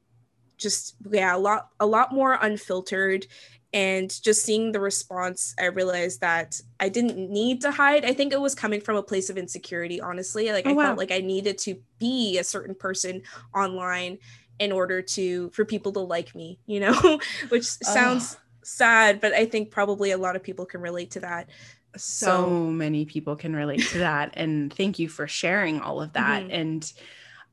just yeah, a lot a lot more unfiltered and just seeing the response i realized that i didn't need to hide i think it was coming from a place of insecurity honestly like oh, i wow. felt like i needed to be a certain person online in order to for people to like me you know [LAUGHS] which sounds oh. sad but i think probably a lot of people can relate to that so, so many people can relate to that and thank you for sharing all of that mm-hmm. and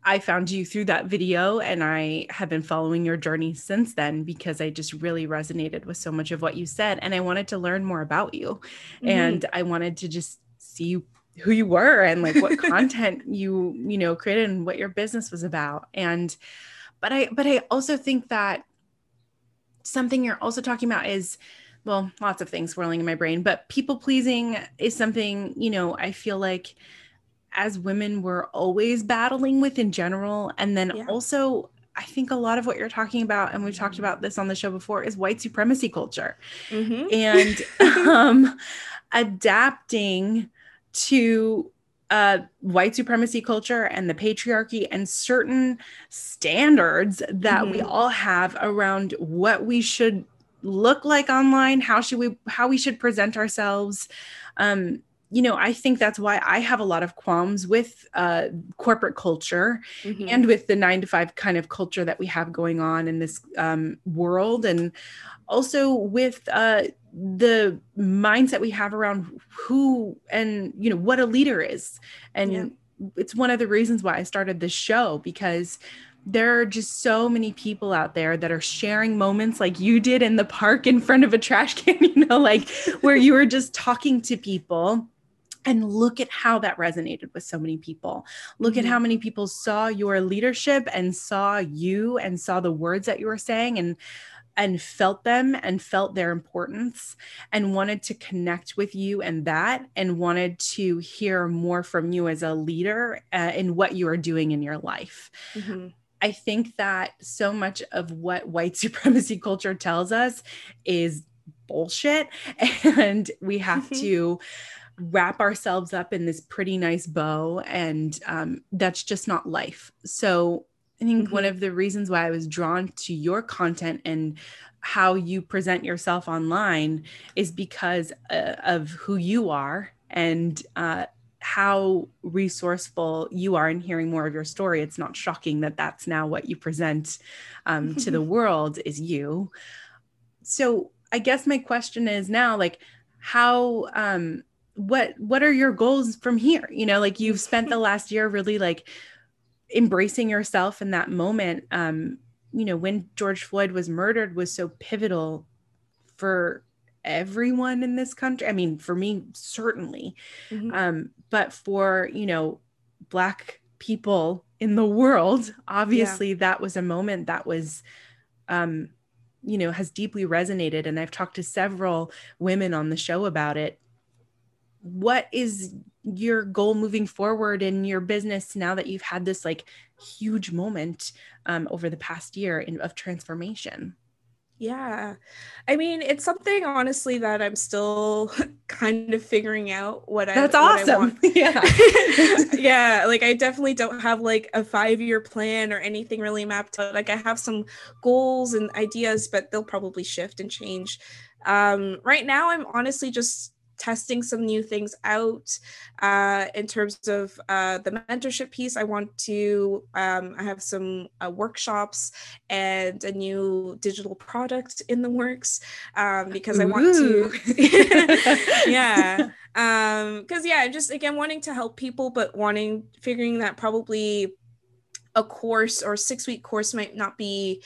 I found you through that video and I have been following your journey since then because I just really resonated with so much of what you said and I wanted to learn more about you mm-hmm. and I wanted to just see who you were and like what [LAUGHS] content you you know created and what your business was about and but i but i also think that something you're also talking about is well lots of things swirling in my brain but people pleasing is something you know i feel like as women we're always battling with in general and then yeah. also I think a lot of what you're talking about, and we've talked about this on the show before, is white supremacy culture mm-hmm. and [LAUGHS] um, adapting to uh, white supremacy culture and the patriarchy and certain standards that mm-hmm. we all have around what we should look like online how should we how we should present ourselves um you know i think that's why i have a lot of qualms with uh corporate culture mm-hmm. and with the 9 to 5 kind of culture that we have going on in this um world and also with uh the mindset we have around who and you know what a leader is and yeah. it's one of the reasons why i started this show because there are just so many people out there that are sharing moments like you did in the park in front of a trash can [LAUGHS] you know like where you were just talking to people and look at how that resonated with so many people. Look mm-hmm. at how many people saw your leadership and saw you and saw the words that you were saying and and felt them and felt their importance and wanted to connect with you and that and wanted to hear more from you as a leader uh, in what you are doing in your life. Mm-hmm. I think that so much of what white [LAUGHS] supremacy culture tells us is bullshit [LAUGHS] and we have mm-hmm. to wrap ourselves up in this pretty nice bow and um, that's just not life so I think mm-hmm. one of the reasons why I was drawn to your content and how you present yourself online is because uh, of who you are and uh, how resourceful you are in hearing more of your story. It's not shocking that that's now what you present um, to the [LAUGHS] world is you. So I guess my question is now, like, how um, what what are your goals from here? You know, like you've spent the [LAUGHS] last year really like embracing yourself in that moment um you know when george floyd was murdered was so pivotal for everyone in this country i mean for me certainly mm-hmm. um but for you know black people in the world obviously yeah. that was a moment that was um you know has deeply resonated and i've talked to several women on the show about it what is your goal moving forward in your business now that you've had this like huge moment um, over the past year in, of transformation? Yeah. I mean it's something honestly that i'm still [LAUGHS] kind of figuring out what i that's awesome I [LAUGHS] yeah. [LAUGHS] Yeah like i definitely don't have like a five year plan or anything really mapped out. Like i have some goals and ideas but they'll probably shift and change. Um right now i'm honestly just testing some new things out uh, in terms of uh, the mentorship piece. I want to, um, I have some uh, workshops and a new digital product in the works um, because Ooh. I want to, [LAUGHS] yeah. Because, [LAUGHS] um, yeah, I'm just, again, wanting to help people, but wanting, figuring that probably a course or six week course might not be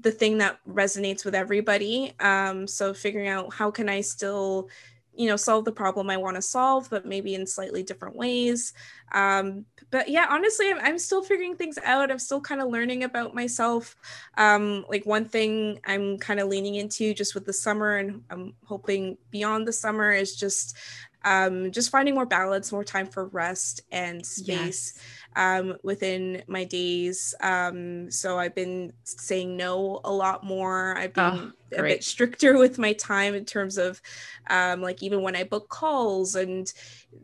the thing that resonates with everybody. Um, so figuring out how can I still you know solve the problem i want to solve but maybe in slightly different ways. Um, but yeah honestly I'm, I'm still figuring things out. I'm still kind of learning about myself. Um, like one thing i'm kind of leaning into just with the summer and i'm hoping beyond the summer is just um, just finding more balance more time for rest and space. Yes um, within my days. Um, so I've been saying no a lot more. I've been oh, a bit stricter [LAUGHS] with my time in terms of um, like even when I book calls and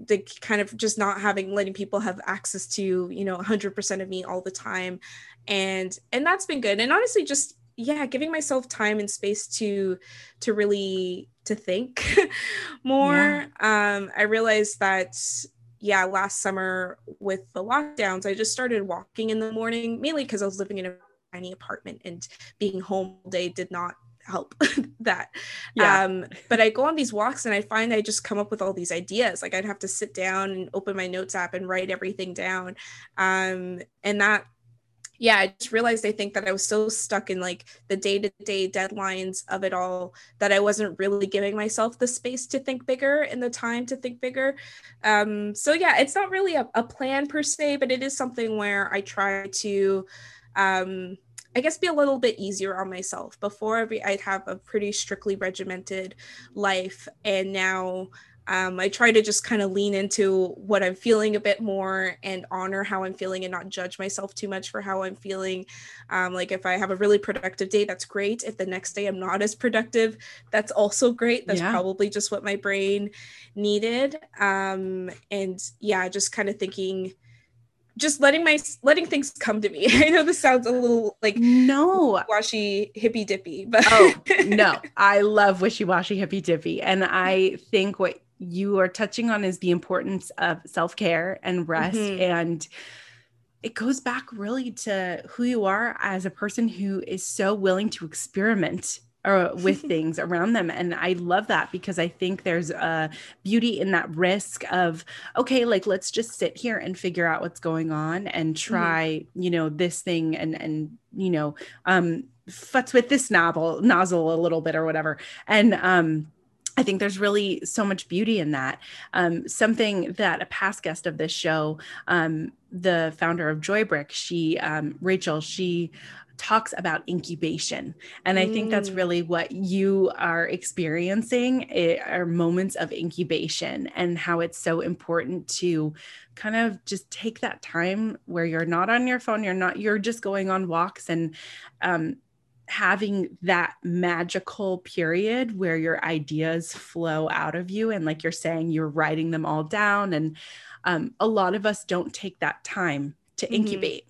the kind of just not having letting people have access to you know 100% of me all the time and and that's been good and honestly just yeah giving myself time and space to to really to think [LAUGHS] more yeah. um i realized that yeah, last summer with the lockdowns, I just started walking in the morning, mainly because I was living in a tiny apartment and being home all day did not help [LAUGHS] that. Yeah. Um, but I go on these walks and I find I just come up with all these ideas. Like I'd have to sit down and open my notes app and write everything down. Um, and that yeah, I just realized I think that I was so stuck in like the day to day deadlines of it all that I wasn't really giving myself the space to think bigger and the time to think bigger. Um, so, yeah, it's not really a, a, plan per se, but it is something where I try to, um, I guess, be a little bit easier on myself. Before, I'd have a pretty strictly regimented life. And now, um, I try to just kind of lean into what I'm feeling a bit more and honor how I'm feeling and not judge myself too much for how I'm feeling. Um, like if I have a really productive day, that's great. If the next day I'm not as productive, that's also great. That's yeah. probably just what my brain needed. Um, and yeah, just kind of thinking just letting my letting things come to me. [LAUGHS] I know this sounds a little like no washy hippy dippy, but oh [LAUGHS] no, I love wishy washy hippy dippy, and I think what you are touching on is the importance of self care and rest. Mm-hmm. And it goes back really to who you are as a person who is so willing to experiment uh, with [LAUGHS] things around them. And I love that because I think there's a beauty in that risk of, okay, like let's just sit here and figure out what's going on and mm-hmm. try, mm-hmm. you know, this thing and, and, you know, um, futz with this novel nozzle a little bit or whatever. And, um, I think there's really so much beauty in that. Um, something that a past guest of this show, um, the founder of Joybrick, she, um, Rachel, she talks about incubation. And I think that's mm. really what you are experiencing it, are moments of incubation and how it's so important to kind of just take that time where you're not on your phone, you're not, you're just going on walks and um, having that magical period where your ideas flow out of you and like you're saying you're writing them all down and um, a lot of us don't take that time to mm-hmm. incubate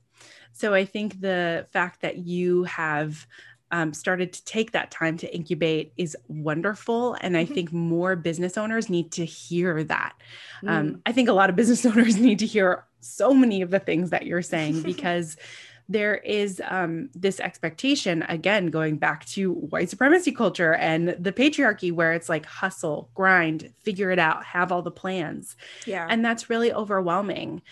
so i think the fact that you have um, started to take that time to incubate is wonderful and i mm-hmm. think more business owners need to hear that um, mm. um, i think a lot of business [LAUGHS] owners need to hear so many of the things that you're saying [LAUGHS] because there is um, this expectation, again, going back to white supremacy culture and the patriarchy, where it's like hustle, grind, figure it out, have all the plans. Yeah. And that's really overwhelming.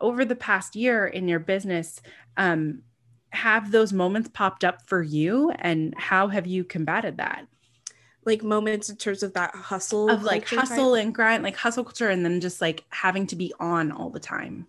Over the past year in your business, um, have those moments popped up for you? And how have you combated that? like moments in terms of that hustle of like hustle type? and grind like hustle culture and then just like having to be on all the time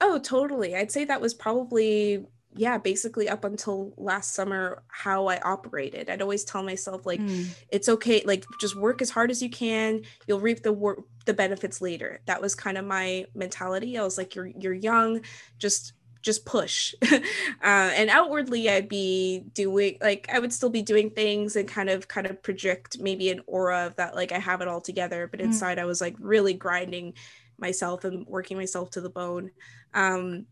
Oh, totally. I'd say that was probably yeah, basically up until last summer how I operated. I'd always tell myself like mm. it's okay, like just work as hard as you can. You'll reap the work the benefits later. That was kind of my mentality. I was like you're you're young, just just push. [LAUGHS] uh, and outwardly I'd be doing like I would still be doing things and kind of kind of project maybe an aura of that like I have it all together, but mm. inside mm. I was like really grinding myself and working myself to the bone. Um,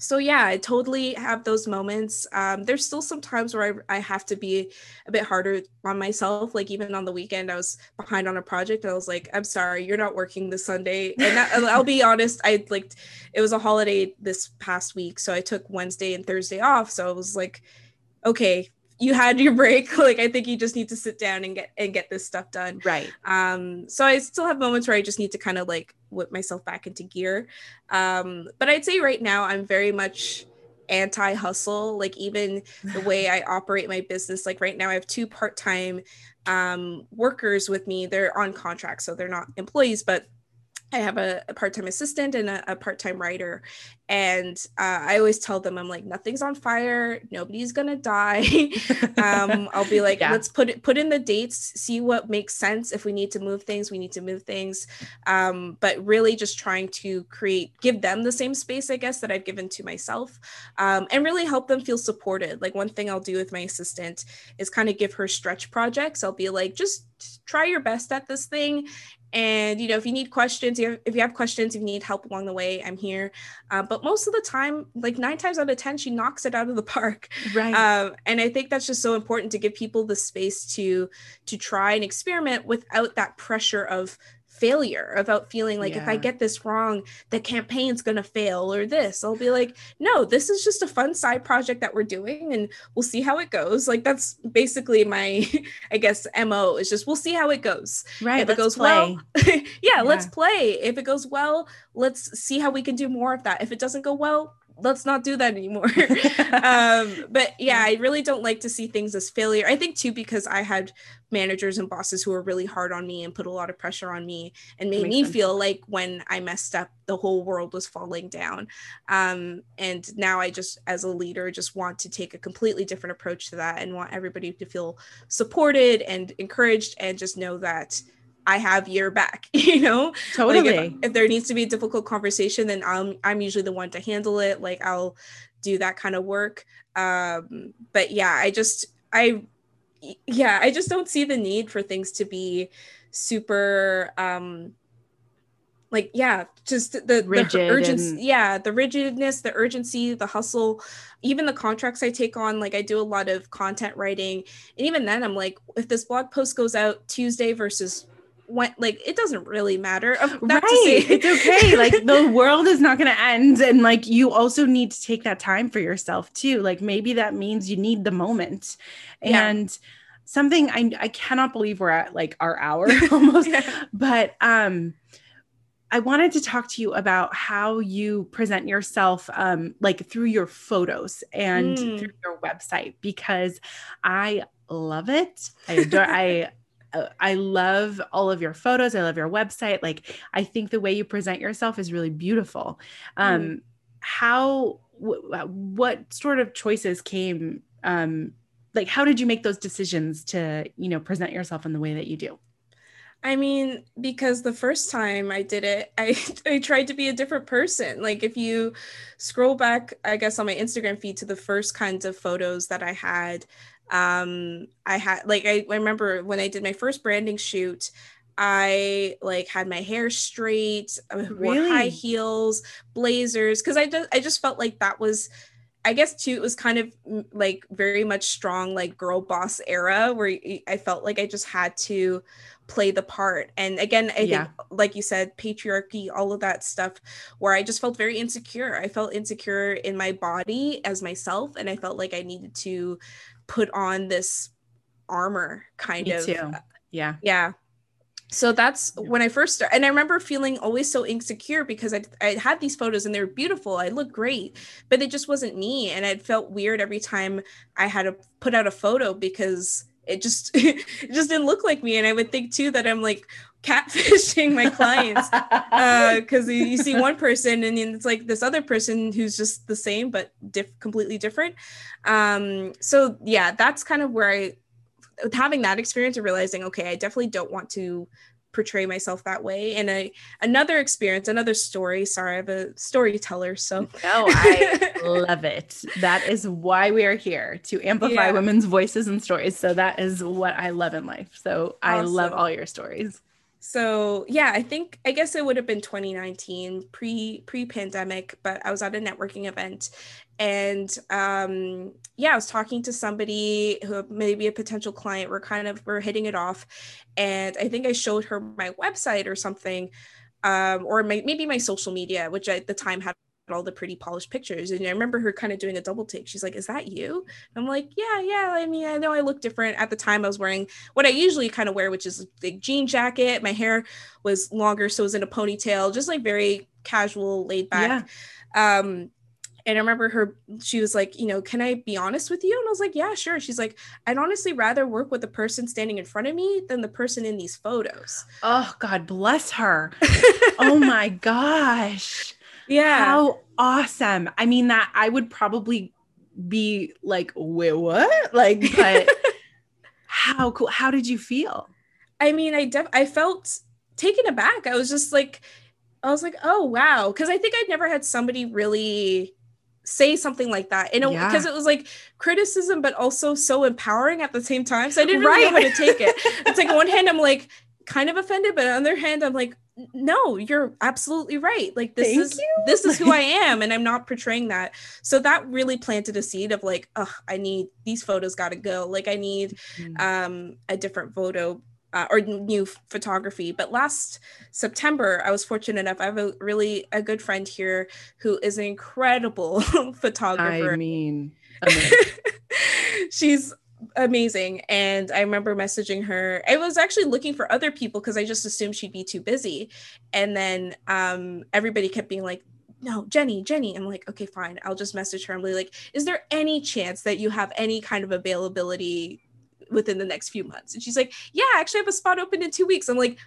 so yeah, I totally have those moments. Um, there's still some times where I, I have to be a bit harder on myself. Like even on the weekend, I was behind on a project. I was like, I'm sorry, you're not working this Sunday. And that, I'll be [LAUGHS] honest, I like it was a holiday this past week, so I took Wednesday and Thursday off. So I was like, okay, you had your [LAUGHS] break like i think you just need to sit down and get and get this stuff done right um so i still have moments where i just need to kind of like whip myself back into gear um but i'd say right now i'm very much anti hustle. Like even the [SIGHS] way I operate my business, like right now I have two part time um, workers with me. They're on contract, so they're not employees, but I have a, a part-time assistant and a, a part-time writer, and uh, I always tell them I'm like nothing's on fire, nobody's gonna die. [LAUGHS] um, I'll be [LAUGHS] like, yeah. let's put it put in the dates, see what makes sense. If we need to move things, we need to move things. Um, but really, just trying to create, give them the same space, I guess, that I've given to myself, um, and really help them feel supported. Like one thing I'll do with my assistant is kind of give her stretch projects. I'll be like, just try your best at this thing and you know if you need questions if you have questions if you need help along the way i'm here. Uh, but most of the time like nine times out of ten she knocks it out of the [LAUGHS] park. Right. Um, and i think that's just so important to give people the space to to try and experiment without that pressure of failure about feeling like yeah. if I get this wrong, the campaign's going to fail or this. I'll be like, no, this is just a fun side project that we're doing and we'll see how it goes. Like that's basically my, [LAUGHS] I guess, MO is just we'll see how it goes. Right. If it goes play. well, yeah, [LAUGHS] yeah, let's play. If it goes well, let's see how we can do more of that. If it doesn't go well, let's not do that anymore. [LAUGHS] um, but yeah, I really don't like to see things as failure. I think too because I had managers and bosses who were really hard on me and put a lot of pressure on me and made me sense. feel like when I messed up, the whole world was falling down. Um, and now I just, as a leader, just want to take a completely different approach to that and want everybody to feel supported and encouraged and just know that I have your back, [LAUGHS] you know? Totally. Like if, if, there needs to be a difficult conversation, then I'm I'm usually the one to handle it. Like I'll do that kind of work. Um, but yeah, I just I yeah, I just don't see the need for things to be super um like yeah just the, Rigid the urgency and... yeah the rigidness the urgency the hustle even the contracts i take on like i do a lot of content writing and even then i'm like if this blog post goes out tuesday versus when like it doesn't really matter. right. it's okay. [LAUGHS] like the world is not gonna end. And like you also need to take that time for yourself too. Like maybe that means you need the moment. Yeah. And something I I cannot believe we're at like our hour [LAUGHS] [LAUGHS] almost. yeah. But um I wanted to talk to you about how you present yourself, um, like through your photos and mm. through your website, because I love it. I adore. I I love all of your photos. I love your website. Like, I think the way you present yourself is really beautiful. Um, mm. How, w- what sort of choices came? Um, like, how did you make those decisions to, you know, present yourself in the way that you do? I mean, because the first time I did it, I, [LAUGHS] I tried to be a different person. Like, if you scroll back, I guess, on my Instagram feed to the first kinds of photos that I had, um i had like I, I remember when i did my first branding shoot I like had my hair straight, really? wore high heels, blazers, because I just I just felt like that was, I guess too, it was kind of mm, like very much strong like girl boss era where I felt like I just had to play the part. And again, I yeah. think like you said, patriarchy, all of that stuff, where I just felt very insecure. I felt insecure in my body as myself, and I felt like I needed to put on this armor kind Me of. too. yeah. Yeah. So that's yeah. when i first started and i remember feeling always so insecure because I, I had these photos and they were beautiful. I looked great but it just wasn't me. And it felt weird every time i had to put out a photo because it just [LAUGHS] it just didn't look like me. And i would think too that i'm like catfishing my clients because [LAUGHS] uh, you see one person and then it's like this other person who's just the same but diff- completely different. Um so yeah that's kind of where i having that experience of realizing okay i definitely don't want to portray myself that way. And a another experience another story sorry i'm a storyteller so. No i [LAUGHS] love it. That is why we are here to amplify yeah. women's voices and stories. So that is what i love in life. So awesome. i love all your stories so yeah i think i guess it would have been 2019 pre pre pandemic but i was at a networking event and um yeah i was talking to somebody who maybe a potential client. We're kind of we're hitting it off and i think i showed her my website or something um or my, maybe my social media which at the time had all the pretty polished pictures. And I remember her kind of doing a double take. She's like, Is that you? I'm like, Yeah, yeah. I mean, I know I look different. At the time, I was wearing what I usually kind of wear, which is a big jean jacket. My hair was longer, so it was in a ponytail, just like very casual, laid back. Yeah. Um, And I remember her, she was like, you know, can I be honest with you? And I was like, yeah, sure. She's like, I'd honestly rather work with the person standing in front of me than the person in these photos. Oh, God bless her. [LAUGHS] oh my gosh. Yeah. How awesome. I mean, that I would probably be like, wait, what? Like, [LAUGHS] but how cool. How did you feel? I mean, I def I felt taken aback. I was just like, I was like, oh wow. Cause I think I'd never had somebody really say something like that. You know, because it was like criticism, but also so empowering at the same time. So I didn't really right. know how to take it. it's like [LAUGHS] on one hand, I'm like kind of offended, but on the other hand, I'm like, no, you're absolutely right. Like this Thank is you. this is who I am, and I'm not portraying that. So that really planted a seed of like, oh, I need these photos got to go. Like I need mm-hmm. um, a different photo uh, or new photography. But last September, I was fortunate enough. I have a really a good friend here who is an incredible [LAUGHS] photographer. I mean, [LAUGHS] she's amazing. And I remember messaging her. I was actually looking for other people because I just assumed she'd be too busy. And then um, everybody kept being like, no, Jenny, Jenny. I'm like, okay, fine. I'll just message her. I'm really like, is there any chance that you have any kind of availability within the next few months? And she's like, yeah, actually, I actually have a spot open in two weeks. I'm like,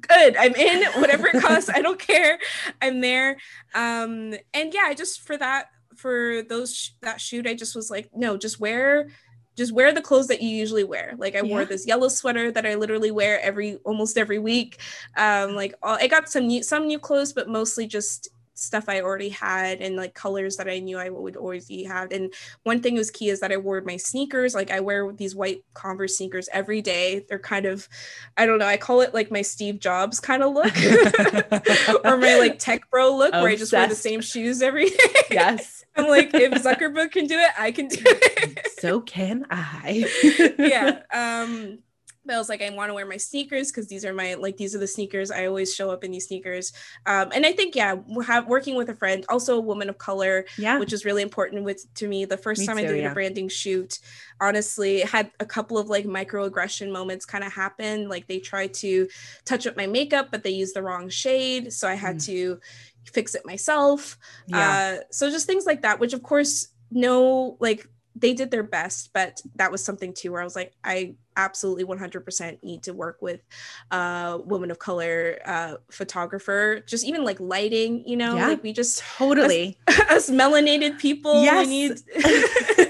good i'm in whatever it costs i don't care i'm there um and yeah i just for that for those sh- that shoot i just was like no just wear just wear the clothes that you usually wear. Like I yeah. wore this yellow sweater that I literally wear every almost every week. Um, like all, I got some new some new clothes, but mostly just stuff I already had and like colors that I knew I would always be have. And one thing was key is that I wore my sneakers. Like I wear these white Converse sneakers every day. They're kind of, I don't know, I call it like my Steve Jobs kind of look [LAUGHS] [LAUGHS] or my like tech bro look Obsessed. where I just wear the same shoes every [LAUGHS] day. Yes. I'm like, if Zuckerberg can do it, I can do [LAUGHS] it. so can I. [LAUGHS] yeah. Um, but I was like, I want to wear my sneakers because these are my like these are the sneakers. I always show up in these sneakers. Um, and I think yeah, have, working with a friend, also a woman of color, yeah, which is really important with to me. The first me time too, I did yeah. a branding shoot, honestly, had a couple of like microaggression moments kind of happen. Like they tried to touch up my makeup, but they used the wrong shade, so I had mm. to fix it myself. Yeah. Uh, so just things like that, which of course, no, like they did their best, but that was something too where I was like, I absolutely 100% need to work with a woman of color uh, photographer. Just even like lighting, you know, yeah, like we just totally us, us [LAUGHS] melanated people. Yes. We need. [LAUGHS] [LAUGHS]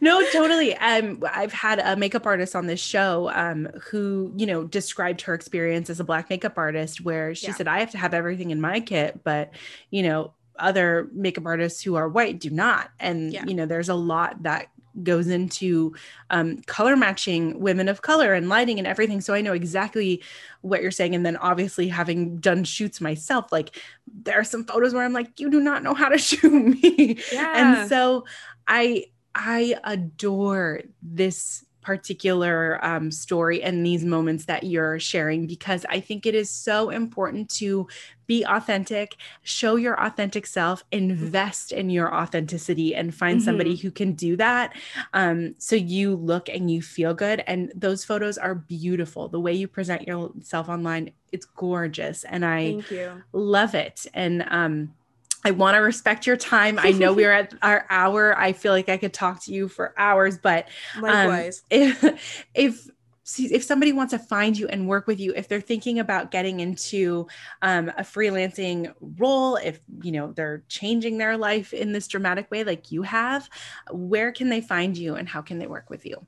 no, totally. Um, I've had a makeup artist on this show um, who, you know, described her experience as a black makeup artist, where she yeah. said, I have to have everything in my kit, but, you know, other makeup artists who are white do not. And, yeah. you know, there's a lot that goes into um, color matching women of color and lighting and everything. So I know exactly what you're saying. And then obviously having done shoots myself, like there are some photos where I'm like, you do not know how to [LAUGHS] shoot me. Yeah. And so I I adore this particular um, story and these moments that you're sharing because I think it is so important to be authentic, show your authentic self, invest in your authenticity, and find mm-hmm. somebody who can do that. Um, so you look and you feel good. And those photos are beautiful. The way you present yourself online, it's gorgeous. And I love it. And um, I want to respect your time. I know we're at [LAUGHS] our hour. I feel like I could talk to you for hours, but um, likewise, [LAUGHS] if, if if somebody wants to find you and work with you, if they're thinking about getting into um, a freelancing role, if you know they're changing their life in this dramatic way like you have, where can they find you and how can they work with you?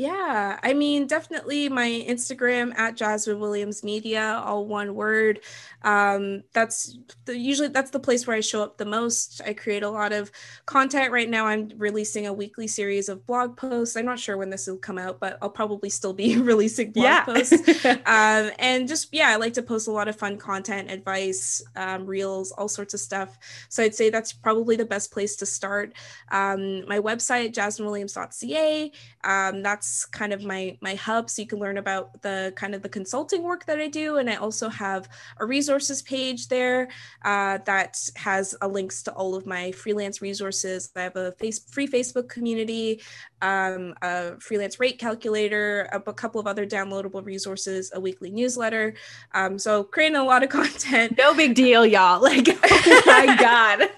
Yeah, I mean, definitely my Instagram at Jasmine Williams Media, all one word. Um, that's the, usually that's the place where I show up the most. I create a lot of content right now. I'm releasing a weekly series of blog posts. I'm not sure when this will come out, but I'll probably still be [LAUGHS] releasing blog yeah. posts. [LAUGHS] um, and just yeah, I like to post a lot of fun content, advice, um, reels, all sorts of stuff. So I'd say that's probably the best place to start. Um, my website, jasminewilliams.ca. Um, that's that's kind of my my hub. So you can learn about the kind of the consulting work that i do. And i also have a resources page there uh, that has a links to all of my freelance resources. I have a face, free facebook community um, a freelance rate calculator a, a, couple of other downloadable resources a weekly newsletter. Um, so creating a lot of [LAUGHS] content. No big deal y'all. [LAUGHS] Like oh my [LAUGHS] god.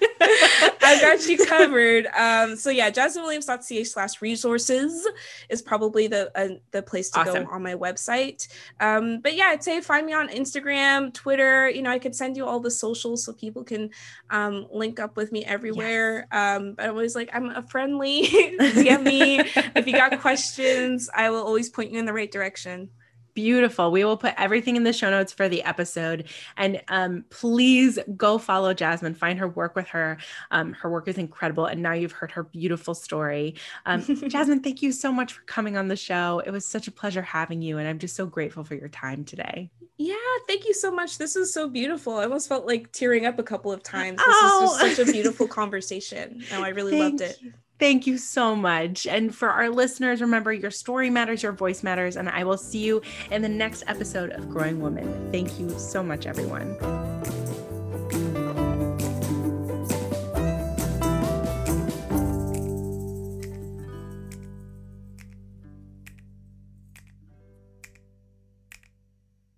I've got you covered. Um, so yeah, jasminewilliams.ca slash resources is probably the uh, the place to awesome. go on my website. Um, but yeah, I'd say find me on Instagram, Twitter. You know, I could send you all the socials so people can um, link up with me everywhere. Yes. Um, but I'm always like, I'm a friendly. [LAUGHS] [LAUGHS] DM me if you got questions. I will always point you in the right direction. Beautiful. We will put everything in the show notes for the episode. And um, please go follow Jasmine, find her work with her. Um, her work is incredible. And now you've heard her beautiful story. Um, [LAUGHS] Jasmine, thank you so much for coming on the show. It was such a pleasure having you. And I'm just so grateful for your time today. Yeah, thank you so much. This is so beautiful. I almost felt like tearing up a couple of times. This oh. is just such a [LAUGHS] beautiful conversation. No, I really loved it. You. Thank you so much. And for our listeners, remember your story matters, your voice matters. And I will see you in the next episode of Growing Woman. Thank you so much, everyone.